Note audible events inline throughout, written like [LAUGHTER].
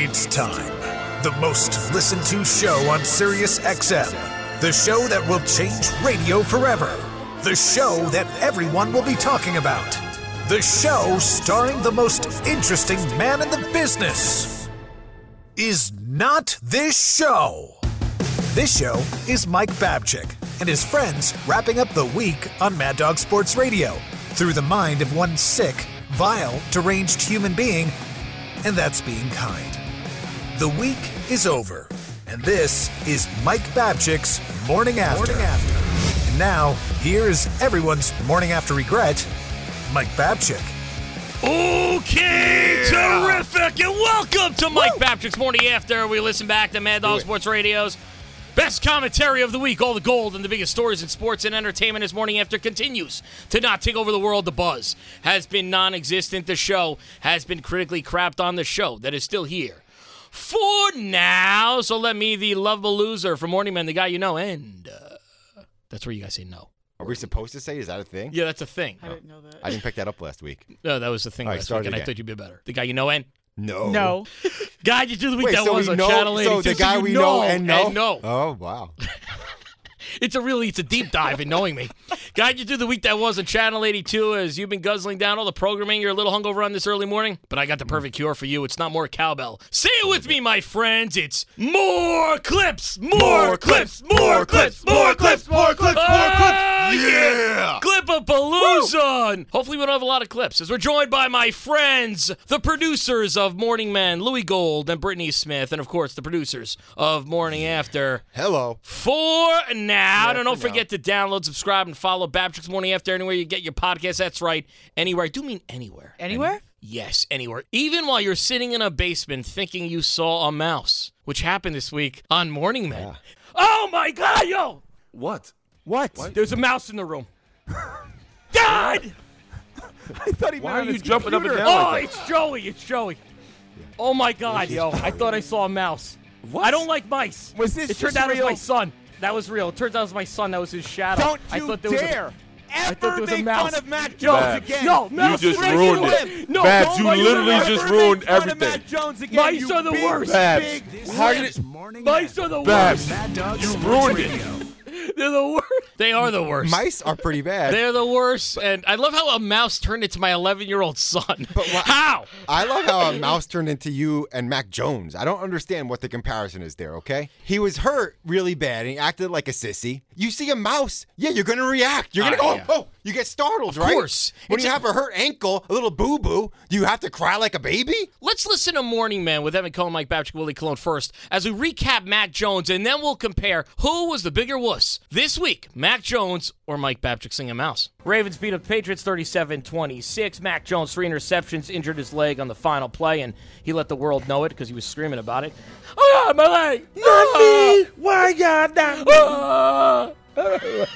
It's time. The most listened to show on Sirius XM. The show that will change radio forever. The show that everyone will be talking about. The show starring the most interesting man in the business. Is not this show. This show is Mike Babchik and his friends wrapping up the week on Mad Dog Sports Radio through the mind of one sick, vile, deranged human being, and that's being kind. The week is over, and this is Mike Babchik's Morning After. Morning After. And now, here's everyone's Morning After regret, Mike Babchik. Okay, terrific, and welcome to Mike Babchik's Morning After. We listen back to Mad Dog Sports Radio's best commentary of the week. All the gold and the biggest stories in sports and entertainment. As Morning After continues to not take over the world, the buzz has been non-existent. The show has been critically crapped on. The show that is still here for now. So let me, the lovable loser from Morning Man, the guy you know, and uh, that's where you guys say no. Are we supposed to say? Is that a thing? Yeah, that's a thing. I didn't know that. I didn't pick that up last week. No, that was the thing All right, last start week, and I thought you'd be better. The guy you know, and No. No. [LAUGHS] guy you do the week Wait, that so was we on know, Channel 82. so the guy you we know and know? no. Oh, wow. [LAUGHS] It's a really, it's a deep dive in knowing me. Guide you through the week that was on Channel 82 as you've been guzzling down all the programming. You're a little hungover on this early morning, but I got the perfect cure for you. It's not more cowbell. Say it with me, my friends. It's more clips, more, clips, more clips, more ah! clips, more clips, more clips. Yeah! Clip of Palooza. Hopefully, we don't have a lot of clips as we're joined by my friends, the producers of Morning Man, Louis Gold and Brittany Smith, and of course, the producers of Morning After Hello. for now. and don't for now. forget to download, subscribe, and follow Babchik's Morning After anywhere you get your podcast. That's right. Anywhere. I do mean anywhere. Anywhere? Yes, anywhere. Even while you're sitting in a basement thinking you saw a mouse, which happened this week on Morning Man. Oh my God, yo! What? What? There's a mouse in the room. [LAUGHS] God! [LAUGHS] I thought he Why meant are on you his jumping up and down? Oh, like it's Joey. It's Joey. Oh my God, yo! I thought I saw a mouse. What? I don't like mice. Was this It turned just out it was my son. That was real. It turns out it was my son. That was his shadow. Don't I you thought there was a- dare I thought ever there was a make mouse. fun of Matt No, Jones Babs. again. No, mouse just ruined it. limb. No, Babs, you literally are the just ruined Make fun everything. Matt Jones again, Mice are the big, worst. Babs. big How did it? Morning Mice are the Babs, worst. Mad Dog you ruined it. Radio. They're the worst. They are the worst. Mice are pretty bad. They're the worst. And I love how a mouse turned into my 11 year old son. But wha- how? I love how a mouse turned into you and Mac Jones. I don't understand what the comparison is there, okay? He was hurt really bad and he acted like a sissy. You see a mouse, yeah, you're gonna react. You're gonna Ah, go, yeah. oh, you get startled, right? Of course. When It's you a- have a hurt ankle, a little boo boo, do you have to cry like a baby? Let's listen to Morning Man with Evan Cohen, Mike Babchik, Willie Colon first as we recap Mac Jones, and then we'll compare who was the bigger wuss this week, Mac Jones or Mike Babchik singing mouse. Ravens beat up Patriots 37 26. Mac Jones, three interceptions, injured his leg on the final play, and he let the world know it because he was screaming about it. Oh, my leg! Mommy! Why God not?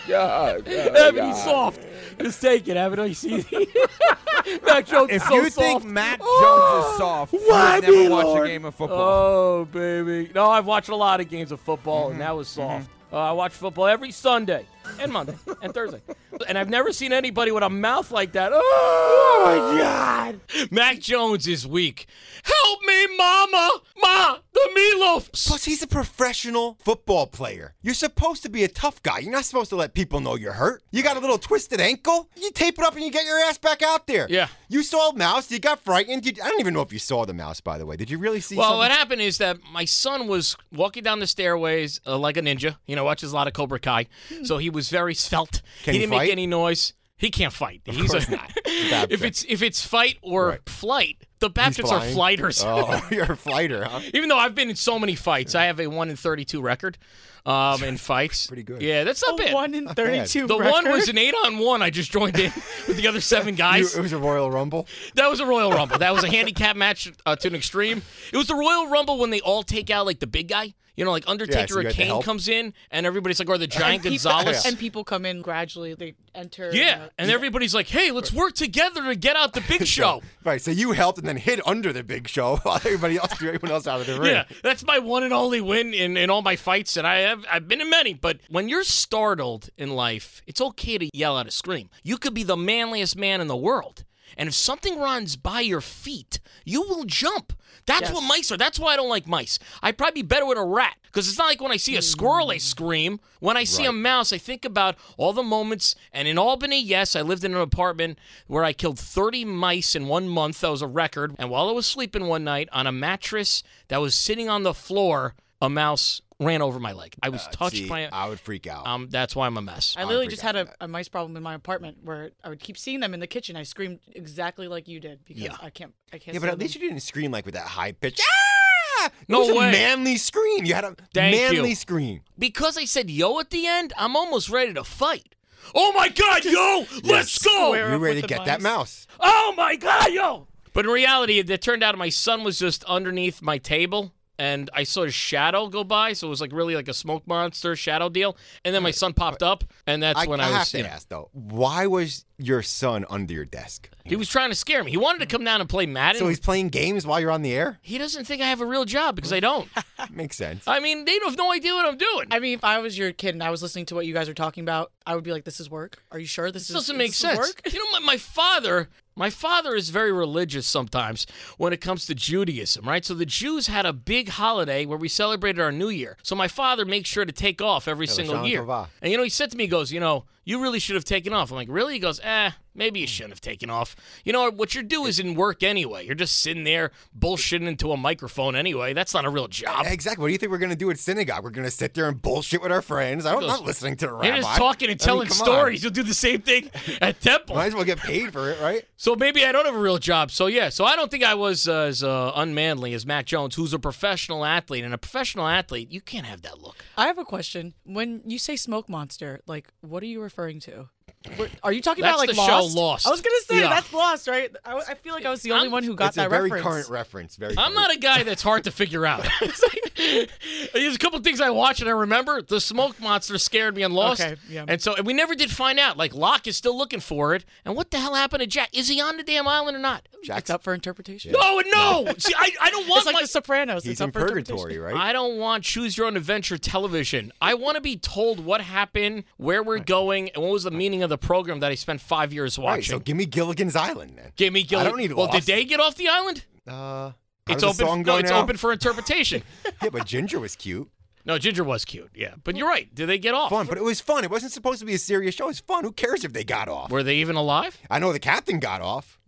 God, Evan, he's soft. Just take it, Evan. You see, [LAUGHS] Mac Jones is If so you soft. think Matt Jones is soft, you why have never me, watched Lord? a game of football. Oh, baby. No, I've watched a lot of games of football, Mm-hmm. and that was soft. Uh, I watch football every Sunday and Monday and Thursday. And I've never seen anybody with a mouth like that. Oh, my God. Mac Jones is weak. Help me, Mama. Ma, the meatloaf. Plus, he's a professional football player. You're supposed to be a tough guy. You're not supposed to let people know you're hurt. You got a little twisted ankle, you tape it up and you get your ass back out there. Yeah. You saw a mouse, you got frightened. You, I don't even know if you saw the mouse, by the way. Did you really see Well, something? what happened is that my son was walking down the stairways uh, like a ninja. You know, watches a lot of Cobra Kai, so he was very svelte. Can he he didn't make any noise. He can't fight. He's course a, not. [LAUGHS] If it's if it's fight or Right. flight, the He's Baptists are flying. flighters. Oh, [LAUGHS] you're a fighter, huh? Even though I've been in so many fights, I have a one in thirty-two record um, in [LAUGHS] fights. Pretty good. Yeah, that's not A bad. one in thirty-two. the one was an eight on one. I just joined in with the other seven You- guys. it was a Royal Rumble. That was a Royal Rumble. That was a handicap match uh, to an extreme. It was the Royal Rumble when they all take out like the big guy. You know, like Undertaker you or Kane comes in, and everybody's like, or the Giant people, Gonzalez. and people come in gradually. They enter. Yeah, uh, and everybody's like, "Hey, let's work together to get out the big [LAUGHS] show." Right, so you helped and then hid under the big show [LAUGHS] while everybody else threw everyone else out of the ring. Yeah, that's my one and only win in, in all my fights, and I have I've been in many. But when you're startled in life, it's okay to yell out a scream. You could be the manliest man in the world. And if something runs by your feet, you will jump. That's Yes. what mice are. That's why I don't like mice. I'd probably be better with a rat because it's not like when I see a squirrel, Mm. I scream. When I see a mouse, I think about all the moments. And in Albany, yes, I lived in an apartment where I killed 30 mice in one month. That was a record. And while I was sleeping one night on a mattress that was sitting on the floor, a mouse ran over my leg. I was touched See, by. I would freak out. Um, that's why I'm a mess. I literally freak just had a, a mice problem in my apartment where I would keep seeing them in the kitchen. I screamed exactly like you did because Yeah. I can't. I can't. yeah, but at stand least you didn't scream like with that high pitch. Ah! It No was a way. manly scream. You had a Thank manly you. scream. because I said yo at the end, I'm almost ready to fight. Oh my god, yo, let's go! You up ready to the get that mouse? Oh my god, yo! But in reality, it turned out my son was just underneath my table. And I saw his shadow go by, so it was like really like a smoke monster shadow deal. And then my son popped up, and that's I, when I I, have was. to you know, ask though, why was your son under your desk? he was trying to scare me. He wanted to come down and play Madden. So he's playing games while you're on the air. he doesn't think I have a real job because I don't. [LAUGHS] Makes sense. I mean, they have no idea what I'm doing. I mean, if I was your kid and I was listening to what you guys are talking about, I would be like, "This is work. Are you sure this, This is doesn't make this sense. Work? You know, my, my father, my father is very religious sometimes when it comes to Judaism, right? So the Jews had a big holiday where we celebrated our New Year. So my father makes sure to take off every single year. And you know, he said to me, he goes, you know, you really should have taken off. I'm like, really? He goes, eh, maybe you shouldn't have taken off. You know, what you're doing is in work anyway. You're just sitting there bullshitting into a microphone anyway. That's not a real job. Exactly. What do you think we're gonna do at synagogue? We're gonna sit there and bullshit with our friends. I'm not listening to the rabbi. You're just talking and I mean, telling on. stories. You'll do the same thing at temple. Might as well get paid for it, right? So maybe I don't have a real job. So yeah, so I don't think I was uh, as uh, unmanly as Mac Jones, who's a professional athlete. And a professional athlete, you can't have that look. I have a question. When you say smoke monster, like, what are you referring to? What- Are you talking That's about like the show Lost? Lost. I was gonna say Yeah. that's Lost, right? I, I feel like I was the only I'm- one who got it's that a very reference. current reference. Very. I'm current. not a guy that's hard to figure out. [LAUGHS] [LAUGHS] [LAUGHS] It's like- [LAUGHS] There's a couple things I watch and I remember. The smoke monster scared me and Lost. Okay, yeah. And so and we never did find out. Like Locke is still looking for it. And what the hell happened to Jack? Is he on the damn island or not? Jack's It's up for interpretation. No, no. See, I, I don't want It's like my The Sopranos. He's it's in up for purgatory, right? I don't want choose your own adventure television. I want to be told what happened, where we're going, and what was the meaning of the program that I spent five years watching. Right. So give me Gilligan's Island then. Give me Gilly. I don't need Well, did they get off the island? Uh, how It's open. No, it's now? open for interpretation. [LAUGHS] Yeah, but Ginger was cute. no, Ginger was cute. Yeah, but you're right. Did they get off? Fun, but it was fun. It wasn't supposed to be a serious show. It's fun. Who cares if they got off? Were they even alive? I know the captain got off. [LAUGHS]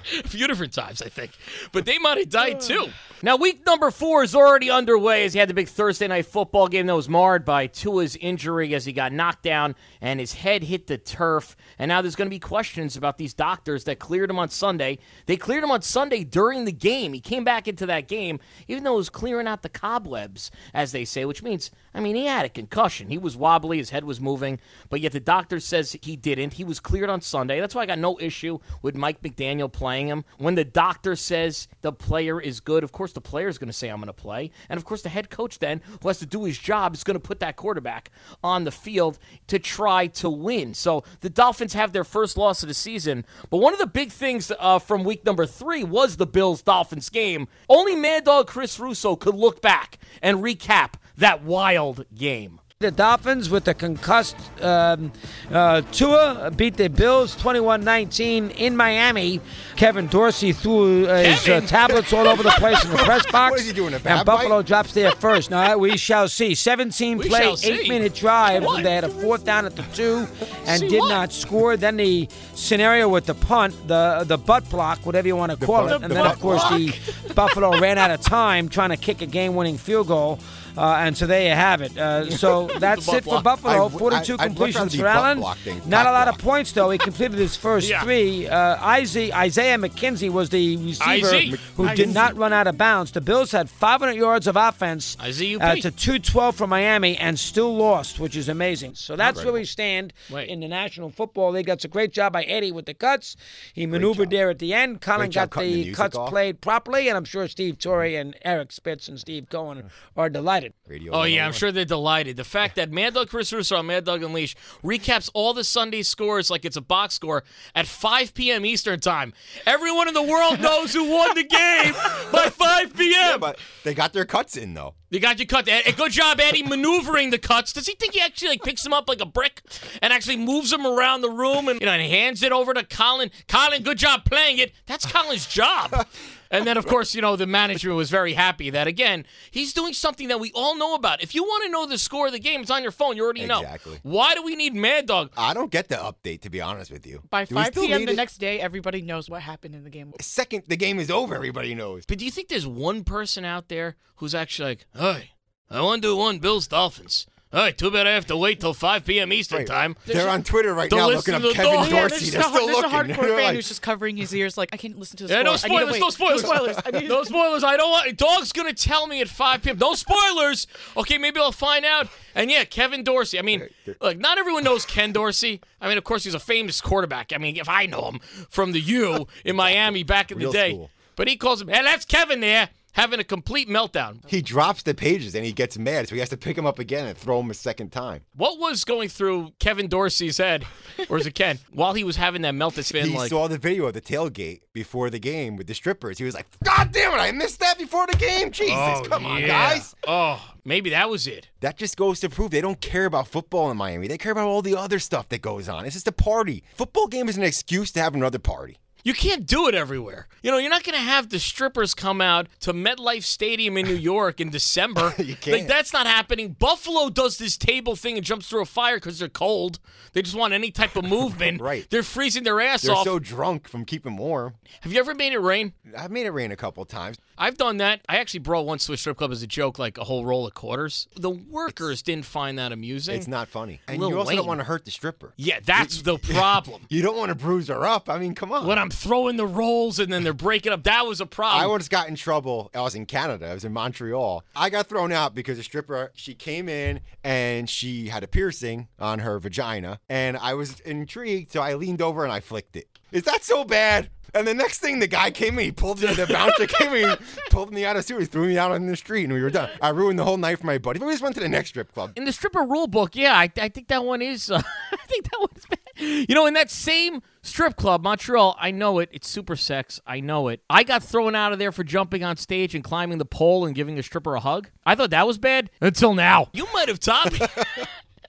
[LAUGHS] a few different times, I think. But they might have died too. Now, week number four is already underway as he had the big Thursday night football game that was marred by Tua's injury as he got knocked down and his head hit the turf. And now there's going to be questions about these doctors that cleared him on Sunday. They cleared him on Sunday during the game. He came back into that game, even though it was clearing out the cobwebs, as they say, which means, I mean, he had a concussion. He was wobbly, his head was moving, but yet the doctor says he didn't. He was cleared on Sunday. That's why I got no issue with Mike McDaniel playing him. When the doctor says the player is good, of course the player is going to say, I'm going to play. And of course, the head coach then, who has to do his job, is going to put that quarterback on the field to try to win. So the Dolphins have their first loss of the season. But one of the big things uh, from week number three was the Bills Dolphins game. Only Mad Dog Chris Russo could look back and recap that wild game. The Dolphins with the concussed um, uh, Tua beat the Bills 21-19 in Miami. Kevin Dorsey threw uh, his uh, tablets all over the place in the press [LAUGHS] box. What is he doing, a And Buffalo bite? drops there first. Now we shall see. 17 We play, shall see. eight-minute drive. What? They had a fourth down at the two and See did what? not score. Then the scenario with the punt, the the butt block, whatever you want to call butt- it, and the then of course the [LAUGHS] Buffalo ran out of time trying to kick a game-winning field goal. Uh, and so there you have it. Uh, [LAUGHS] so that's it for block. Buffalo. I w- 42 I- I'd much rather completions for Allen. Not a cock lot of points though. He completed his first Yeah. three. Uh, Isaiah, Isaiah McKenzie was the receiver Izzy. who did not run out of bounds. The Bills had 500 yards of offense Isaiah uh, UP. to 212 from Miami and still lost, which is amazing. So that's where we stand Wait. in the National Football League. That's a great job by Eddie with the cuts. He maneuvered there at the end. Colin Great got the the, cuts off. played properly, and I'm sure Steve Torre and Eric Spitz and Steve Cohen are delighted. Radio Oh yeah, I'm sure they're delighted. The fact that Mad Dog Chris Russo on Mad Dog Unleashed recaps all the Sunday scores like it's a box score at 5 p.m. Eastern time. Everyone in the world [LAUGHS] knows who won the game by 5 p.m. but they got their cuts in though. They got your cut. Eh, Good job, Eddie, maneuvering the cuts. Does he think he actually like picks him up like a brick and actually moves him around the room and you know and hands it over to Colin? Colin, good job playing it. That's Colin's job. [LAUGHS] And then, of course, you know, the management was very happy that, again, he's doing something that we all know about. If you want to know the score of the game, it's on your phone. You already know. Exactly. Why do we need Mad Dog? I don't get the update to be honest with you. By Do we 5 still p.m. need the it? next day, everybody knows what happened in the game. second the game is over, everybody knows. But do you think there's one person out there who's actually like, hey, I want to do one Bills Dolphins. All right, too bad I have to wait till 5 p.m. Eastern Right. time. They're on Twitter right Don't now listen looking up to the Kevin dog. Yeah, Dorsey. there's, They're just a, still there's a looking. hardcore [LAUGHS] They're fan like- who's just covering his ears like, I can't listen to the Yeah, score. no I need spoilers, wait. no spoilers. No spoilers. I need [LAUGHS] No spoilers. I don't want. Dog's gonna tell me at 5 p.m. No spoilers. Okay, maybe I'll find out. And yeah, Kevin Dorsey. I mean, look, not everyone knows Ken Dorsey. I mean, of course, he's a famous quarterback. I mean, if I know him from the U in [LAUGHS] Miami back in Real the day, school. but he calls him, hey, that's Kevin there having a complete meltdown. He drops the pages and he gets mad, so he has to pick him up again and throw him a second time. What was going through Kevin Dorsey's head, or is it Ken, [LAUGHS] while he was having that meltdown? Spin, he like, saw the video of the tailgate before the game with the strippers. He was like, God damn it, I missed that before the game. Jesus, oh, come on, yeah. guys. Oh, maybe that was it. That just goes to prove they don't care about football in Miami. They care about all the other stuff that goes on. It's just a party. Football game is an excuse to have another party. You can't do it everywhere. You know, you're not going to have the strippers come out to MetLife Stadium in New [LAUGHS] York in December. [LAUGHS] You can't. Like, that's not happening. Buffalo does this table thing and jumps through a fire because they're cold. They just want any type of movement. [LAUGHS] Right. They're freezing their ass They're off. so drunk from keeping warm. have you ever made it rain? I've made it rain a couple times. I've done that. I actually brought once to a strip club as a joke, like a whole roll of quarters. The workers didn't find that amusing. It's not funny. And Lil you also Wayne. don't want to hurt the stripper. Yeah, that's the problem. You don't want to bruise her up. I mean, come on. when I'm throwing the rolls and then they're breaking up, that was a problem. I once got in trouble. I was in Canada. I was in Montreal. I got thrown out because a stripper, she came in and she had a piercing on her vagina. And I was intrigued, so I leaned over and I flicked it. Is that so bad? And the next thing, the guy came in, he pulled me, the bouncer came in, pulled me out of suit, he threw me out on the street, and we were done. I ruined the whole night for my buddy. But we just went to the next strip club. in the stripper rule book, yeah, I, I think that one is. Uh, [LAUGHS] I think that one's bad. You know, in that same strip club, Montreal, I know it. It's super sex. I know it. I got thrown out of there for jumping on stage and climbing the pole and giving a stripper a hug. I thought that was bad until now. You might have taught me.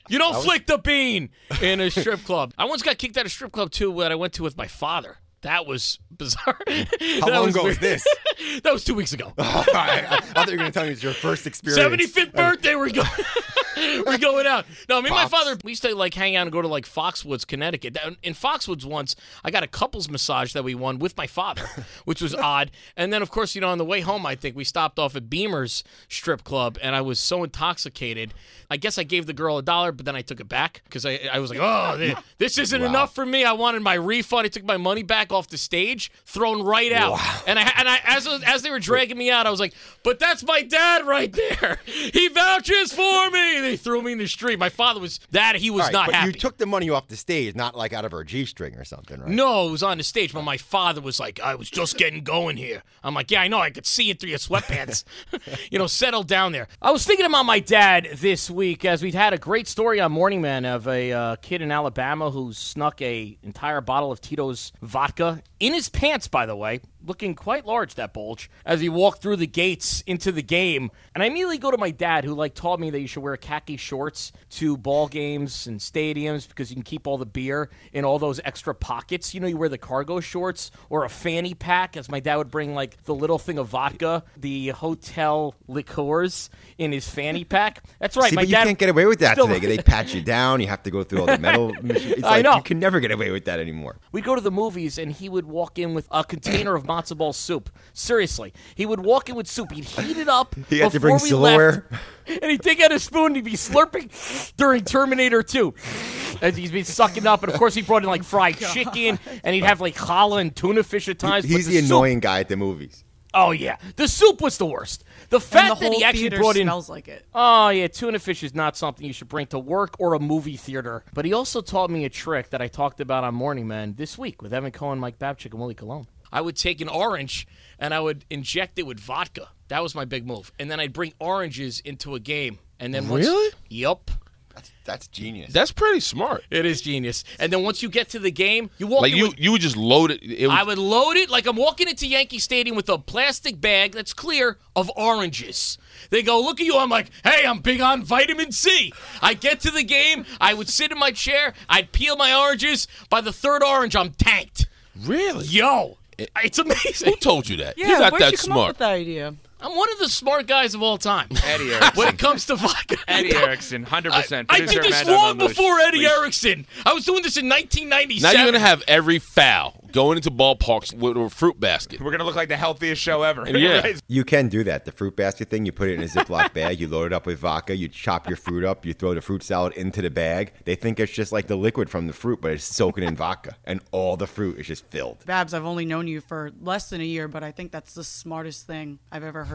You don't flick the bean in a strip club. I once got kicked out of strip club too that I went to with my father. That was bizarre. How [LAUGHS] long ago was this? [LAUGHS] that was two weeks ago. [LAUGHS] I, I thought you were going to tell me it's your first experience. 75th birthday, we're going. [LAUGHS] we're going out. No, me and my Pops. father, we used to like hang out and go to like Foxwoods, Connecticut. In Foxwoods once, I got a couples massage that we won with my father, [LAUGHS] which was odd. And then, of course, you know, on the way home, I think we stopped off at Beamer's strip club, and I was so intoxicated. I guess I gave the girl a dollar, but then I took it back because I, I was like, oh, [LAUGHS] this isn't enough for me. I wanted my refund. I took my money back off the stage, thrown right out. And I and I as as they were dragging me out, I was like, but that's my dad right there. He vouches for me. They threw me in the street. My father was that he was right, not but happy. you took the money off the stage, not like out of her G string or something, right? no, it was on the stage, but my father was like, I was just getting going here. I'm like, yeah, I know. I could see it through your sweatpants. [LAUGHS] you know, settle down there. I was thinking about my dad this week as we'd had a great story on Morning Man of a uh, kid in Alabama who snuck a entire bottle of Tito's vodka in his pants, by the way, looking quite large, that bulge, as he walked through the gates into the game. And I immediately go to my dad, who like taught me that you should wear khaki shorts to ball games and stadiums because you can keep all the beer in all those extra pockets. You know, you wear the cargo shorts or a fanny pack, as my dad would bring like the little thing of vodka, the hotel liqueurs in his fanny pack. That's right. See, my but you dad can't get away with that still- today. They [LAUGHS] pat you down. You have to go through all the metal. It's [LAUGHS] I know. you can never get away with that anymore. We'd go to the movies and he would walk in with a container of matzo ball soup. Seriously. He would walk in with soup. He'd heat it up. He had to before bring we silverware. left, And he'd take out a spoon and he'd be slurping during Terminator 2. As he's been sucking up. And of course, he brought in like fried [LAUGHS] chicken and he'd have like challah and tuna fish at times. but He's the soup- annoying guy at the movies. oh, yeah. The soup was the worst. The And fact the that whole he actually brought in. smells like it. Oh, yeah, tuna fish is not something you should bring to work or a movie theater. But he also taught me a trick that I talked about on Morning Man this week with Evan Cohen, Mike Babchik, and Willie Colon. I would take an orange and I would inject it with vodka. That was my big move. And then I'd bring oranges into a game. And then once, Really? Yup. That's, that's genius. That's pretty smart. It is genius. And then once you get to the game, you walk Like you, with- you would just load it. it was, I would load it like I'm walking into Yankee Stadium with a plastic bag that's clear of oranges. They go, look at you. I'm like, hey, I'm big on vitamin C. I get to the game. I would sit in my chair. I'd peel my oranges. By the third orange, I'm tanked. really. Yo, it's amazing. Who told you that? Yeah, You're not where'd that you come smart. up with that idea? I'm one of the smart guys of all time. [LAUGHS] Eddie [LAUGHS] Erickson. when it comes to vodka. [LAUGHS] Eddie Erickson, 100%. I Producer did this long Lelouch. before Eddie Leash. Erickson. I was doing this in 1997. Now you're gonna have every foul going into ballparks with a fruit basket. We're going to look like the healthiest show ever. Yeah. You can do that. The fruit basket thing, you put it in a Ziploc bag, you load it up with vodka, you chop your fruit up, you throw the fruit salad into the bag. They think it's just like the liquid from the fruit, but it's soaking in vodka, and all the fruit is just filled. Babs, I've only known you for less than a year, but I think that's the smartest thing I've ever heard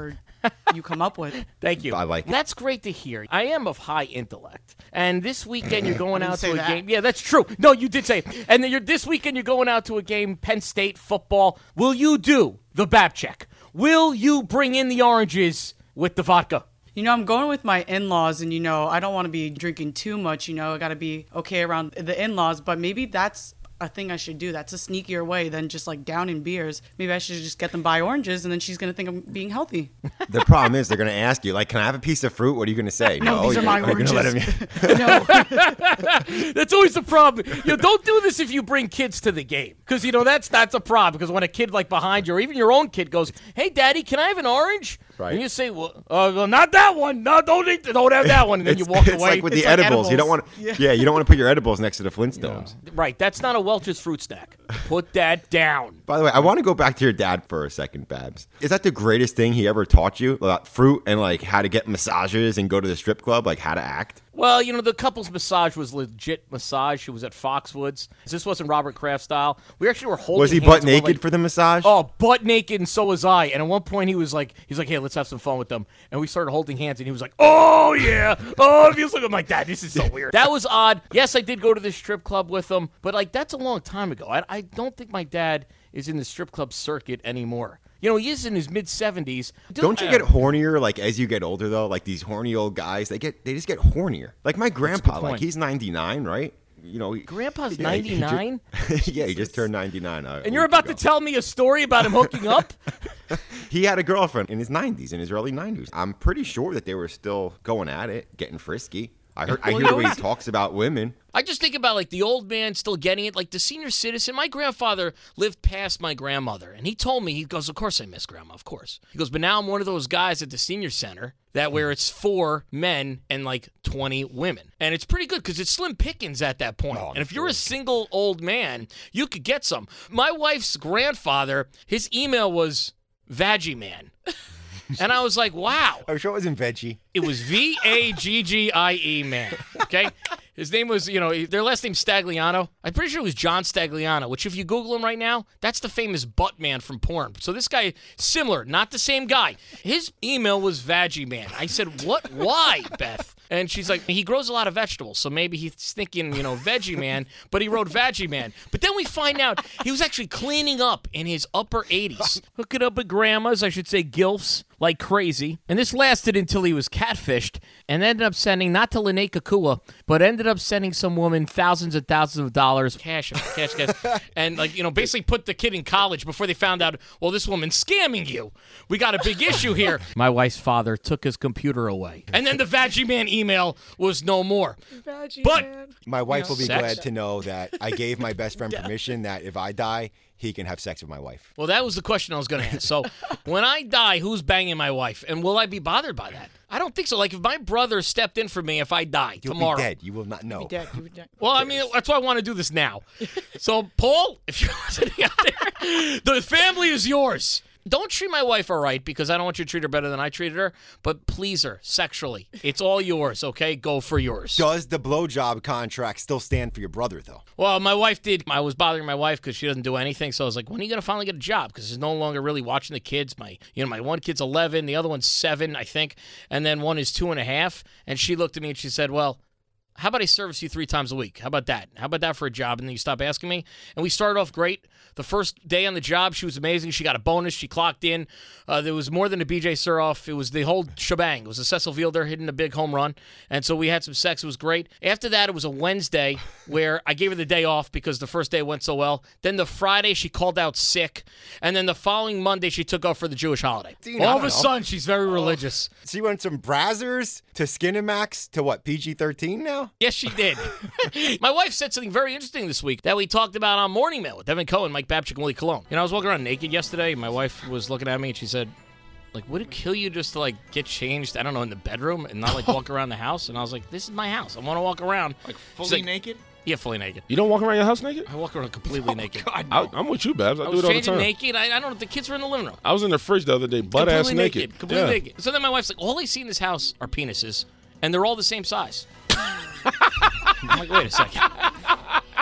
you come up with. [LAUGHS] Thank you. I like it. That's great to hear. I am of high intellect, and this weekend you're [LAUGHS] going out to a that. game. Yeah, that's true. No, you did say. It. And then you're this weekend you're going out to a game. Penn State football. Will you do the BAP check? Will you bring in the oranges with the vodka? You know, I'm going with my in laws, and you know, I don't want to be drinking too much. You know, I got to be okay around the in laws, but maybe that's a thing I should do. That's a sneakier way than just like downing beers. Maybe I should just get them buy oranges, and then she's going to think I'm being healthy. [LAUGHS] The problem is they're going to ask you, like, can I have a piece of fruit? What are you going to say? [LAUGHS] No, these oh, are my you're gonna let oranges. [LAUGHS] no. That's always the problem. You know, don't do this if you bring kids to the game, because you know that's that's a problem. Because when a kid like behind you, or even your own kid goes, "Hey, Daddy, can I have an orange?" Right. And you say, "Well, uh, well not that one. No, don't eat. Don't have that one." And then [LAUGHS] you It's, walk it's away. like with the like edibles. You don't want edibles. to, yeah. you don't want to put your edibles next to the Flintstones. Right, that's not a Welch's fruit snack. Put that down. [LAUGHS] By the way, I want to go back to your dad for a second, Babs. Is that the greatest thing he ever taught you about fruit and like how to get massages and go to the strip club, like how to act? Well, you know, the couple's massage was legit massage. It was at Foxwoods. This wasn't Robert Kraft style. We actually were holding Was he butt naked like- for the massage? Oh, butt naked, and so was I. And at one point, he was like, "He's like, hey, let's have some fun with them." And we started holding hands, and he was like, "Oh yeah, oh." It feels like I'm like, "Dad, this is so [LAUGHS] weird." that was odd. Yes, I did go to the strip club with him, but like that's a long time ago. I, I don't think my dad is in the strip club circuit anymore. You know, he is in his mid seventies. Don't you get hornier like as you get older though? Like these horny old guys, they get they just get hornier. Like my grandpa, like point. he's 99, right? You know, Grandpa's yeah, he ju- 99? yeah, he just [LAUGHS] turned 99. uh, And you're about to tell me a story about him hooking up? [LAUGHS] He had a girlfriend in his 90s, in his early 90s. I'm pretty sure that they were still going at it, getting frisky. I heard, I hear the way he talks about women. I just think about like the old man still getting it, like the senior citizen. My grandfather lived past my grandmother, and he told me, he goes, Of course I miss grandma, of course. He goes, But now I'm one of those guys at the senior center that where it's four men and like 20 women. And it's pretty good because it's slim pickings at that point. Oh, and if you're a single old man, you could get some. My wife's grandfather, his email was Vaggie Man. [LAUGHS] and I was like, Wow. I'm sure it wasn't veggie. It was V A G G I E man. Okay. His name was, you know, their last name's Stagliano. I'm pretty sure it was John Stagliano, which if you Google him right now, that's the famous butt man from porn. So this guy, similar, not the same guy. His email was Vaggie Man. I said, what? Why, Beth? And she's like, he grows a lot of vegetables, so maybe he's thinking, you know, Veggie Man, but he wrote Vaggie Man. But then we find out he was actually cleaning up in his upper 80s, hooking up with grandmas, I should say gilfs, like crazy. And this lasted until he was catfished and ended up sending, not to Lennay Kekua, but ended up sending some woman thousands and thousands of dollars cash, cash, cash, [LAUGHS] and like, you know, basically put the kid in college before they found out, well, this woman's scamming you. We got a big issue here. [LAUGHS] My wife's father took his computer away. And then the Vaggie Man email was no more. But My wife will be Sex? glad to know that I gave my best friend [LAUGHS] permission that if I die, he can have sex with my wife. Well, that was the question I was going to ask. So, when I die, who's banging my wife, and will I be bothered by that? I don't think so. Like if my brother stepped in for me, if I die You'll tomorrow, be dead. You will not know. Dead, you would dead. [LAUGHS] Well, I mean, that's why I want to do this now. [LAUGHS] So, Paul, if you're listening out there, the family is yours. Don't treat my wife all right because I don't want you to treat her better than I treated her, but please her sexually. It's all yours, okay? Go for yours. Does the blowjob contract still stand for your brother, though? Well, my wife did. I was bothering my wife because she doesn't do anything. So I was like, "When are you gonna finally get a job?" Because she's no longer really watching the kids. My, you know, my one kid's eleven, the other one's seven, I think, and then one is two and a half. And she looked at me and she said, "Well, how about I service you three times a week? How about that? How about that for a job? And then you stop asking me. And we started off great. The first day on the job, she was amazing. She got a bonus. She clocked in. Uh, there was more than a BJ Surhoff. It was the whole shebang. It was a Cecil Fielder hitting a big home run. And so we had some sex. It was great. After that, it was a Wednesday [LAUGHS] where I gave her the day off because the first day went so well. Then the Friday, she called out sick. And then the following Monday, she took off for the Jewish holiday. All of a know. sudden, she's very religious. She went from Brazzers to Skinamax to what, PG 13 now? Yes, she did. [LAUGHS] My wife said something very interesting this week that we talked about on Morning Mail with Evan Cohen, Mike Babchik, and Willie Colon. You know, I was walking around naked yesterday. My wife was looking at me and she said, like, would it kill you just to, like, get changed, I don't know, in the bedroom and not, like, walk [LAUGHS] around the house? And I was like, this is my house. I want to walk around. Like She's fully naked? Yeah, fully naked. You don't walk around your house naked? I walk around completely [LAUGHS] oh, naked. God, I, I'm with you, Babs. I, I do was it all the time. naked. I, I don't know. The kids were in the living room. I was in the fridge the other day, butt ass completely naked. Completely Yeah. naked. So then my wife's like, all I see in this house are penises, and they're all the same size. [LAUGHS] I'm like, wait a second.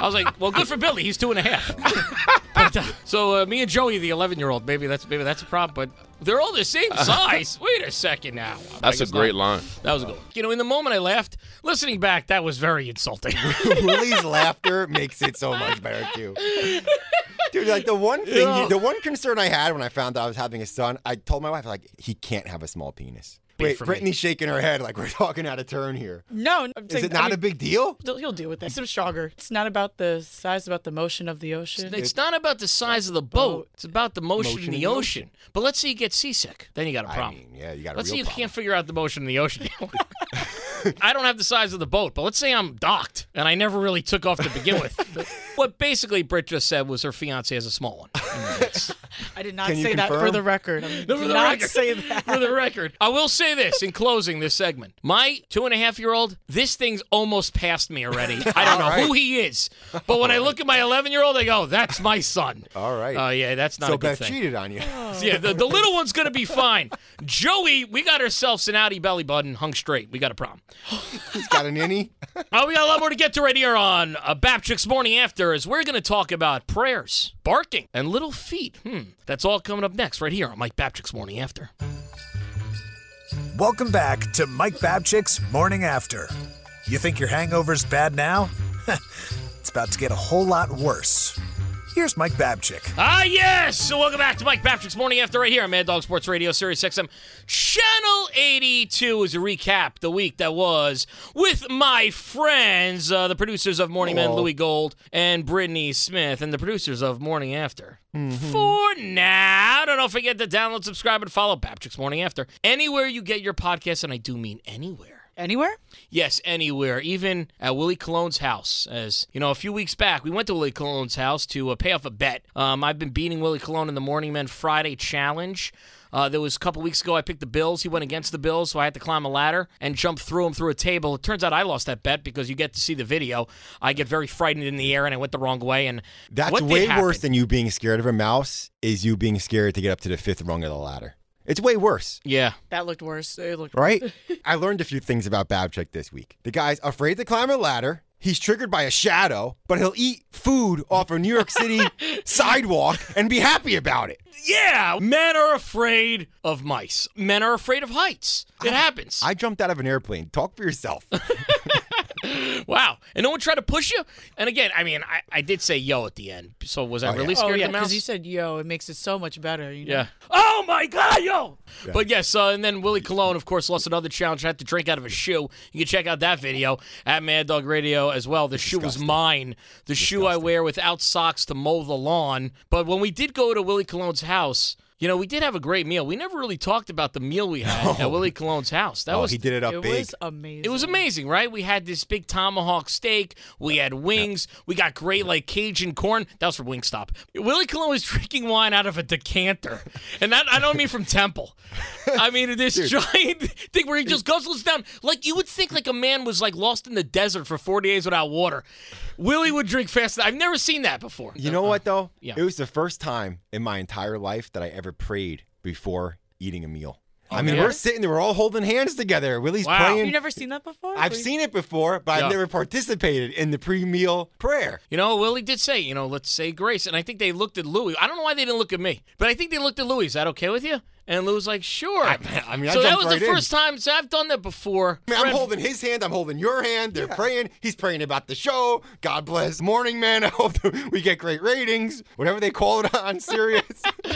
I was like, well, good for Billy. He's two and a half. [LAUGHS] But, uh, so uh, me and Joey, the 11 year old, maybe that's maybe that's a problem, but they're all the same size. wait a second now. I That's a guess great not. line. That was a good. one. You know, in the moment I laughed. Listening back, that was very insulting. [LAUGHS] Willie's laughter makes it so much better too. Dude, like the one thing, Yeah. the one concern I had when I found out I was having a son, I told my wife like he can't have a small penis. Big Wait, for. Brittany's shaking her head like we're [LAUGHS] talking out of turn here. No, I'm Is saying, it not I mean, a big deal? He'll, he'll deal with that. He's stronger. It's not about the size, about the motion of the ocean. It's not about the size of the boat. boat. It's about the motion, Motion in in the the ocean. But let's say you get seasick. Then you got a problem. mean, yeah, you got a problem. Let's say you problem. can't figure out the motion in the ocean. [LAUGHS] I don't have the size of the boat, but let's say I'm docked and I never really took off to begin with. [LAUGHS] what basically Britt just said was her fiance has a small one. [LAUGHS] I did not Can you say that for the record. I mean, No, did for the not record. say [LAUGHS] that. For the record, I will say this in closing this segment. My two and a half year old, this thing's almost past me already. [LAUGHS] I don't know All right. who he is, but when I look at my 11 year old, I go, that's my son. All right. Oh, yeah, that's not so a good Beth thing. cheated on you. Yeah, the, the little one's gonna be fine. Joey, we got ourselves an outie belly button hung straight. We got a problem. He's got an innie. Oh, we got a lot more to get to right here on uh, Babchik's Morning After as we're gonna talk about prayers, barking, and little feet. Hmm. That's all coming up next right here on Mike Babchik's Morning After. Welcome back to Mike Babchik's Morning After. You think your hangover's bad now? [LAUGHS] it's about to get a whole lot worse. Here's Mike Babchik. Ah, yes! So welcome back to Mike Babchik's Morning After right here on Mad Dog Sports Radio, Sirius XM, Channel 82 as a recap the week that was with my friends, uh, the producers of Morning Men, Aw. Louis Gold and Brittany Smith, and the producers of Morning After. For now, don't forget to download, subscribe, and follow Babchik's Morning After anywhere you get your podcast, and I do mean anywhere. Anywhere? Yes, anywhere, even at Willie Colon's house. As you know, a few weeks back, we went to Willie Colon's house to uh, pay off a bet. Um, I've been beating Willie Colon in the Morning Men Friday Challenge. Uh, there was a couple weeks ago, I picked the Bills. He went against the Bills, so I had to climb a ladder and jump through him through a table. It turns out I lost that bet because you get to see the video. I get very frightened in the air, and I went the wrong way. And That's way worse than you being scared of a mouse. Is you being scared to get up to the fifth rung of the ladder? It's way worse. Yeah, That looked worse. It looked right? [LAUGHS] I learned a few things about Babchik this week. The guy's afraid to climb a ladder. He's triggered by a shadow, but he'll eat food off a New York City [LAUGHS] sidewalk and be happy about it. yeah. Men are afraid of mice. Men are afraid of heights. It happens. I jumped out of an airplane. Talk for yourself. [LAUGHS] Wow. And no one tried to push you? And again, I mean, I, I did say yo at the end. So was I Oh, really yeah. scared oh yeah, of the mouse? because you said yo, it makes it so much better. You know? yeah. Oh my God, yo! But yes, uh, and then Willie Colon, of course, lost another challenge. Had to drink out of a shoe. You can check out that video at Mad Dog Radio as well. The shoe was mine. The shoe I wear without socks to mow the lawn. But when we did go to Willie Colon's house, you know, we did have a great meal. We never really talked about the meal we had at Willie Colon's house. That oh, was he did it up It big. was amazing. it was amazing, right? We had this big tomahawk steak. We had wings. We got great like Cajun corn. That was from Wingstop. Willie Colon was [LAUGHS] drinking wine out of a decanter, and that I don't mean from Temple. I mean this giant thing where he just guzzles down like you would think like a man was like lost in the desert for forty days without water. Willie would drink faster. I've never seen that before. You know what though? yeah. It was the first time in my entire life that I ever prayed before eating a meal. Oh, I mean, yeah? we're sitting there, we're all holding hands together. Willie's Wow. praying. You never seen that before? I've seen it before, but Yeah. I've never participated in the pre-meal prayer. You know, Willie did say, you know, let's say grace. And I think they looked at Louis. I don't know why they didn't look at me, but I think they looked at Louis. Is that okay with you? And Lou was like, "Sure." I- I mean, I so that jumped was the in. first time. So I've done that before. I mean, I'm Friend- holding his hand. I'm holding your hand. They're praying. He's praying about the show. God bless Morning Man. [LAUGHS] I hope we get great ratings. Whatever they call it on Sirius. [LAUGHS]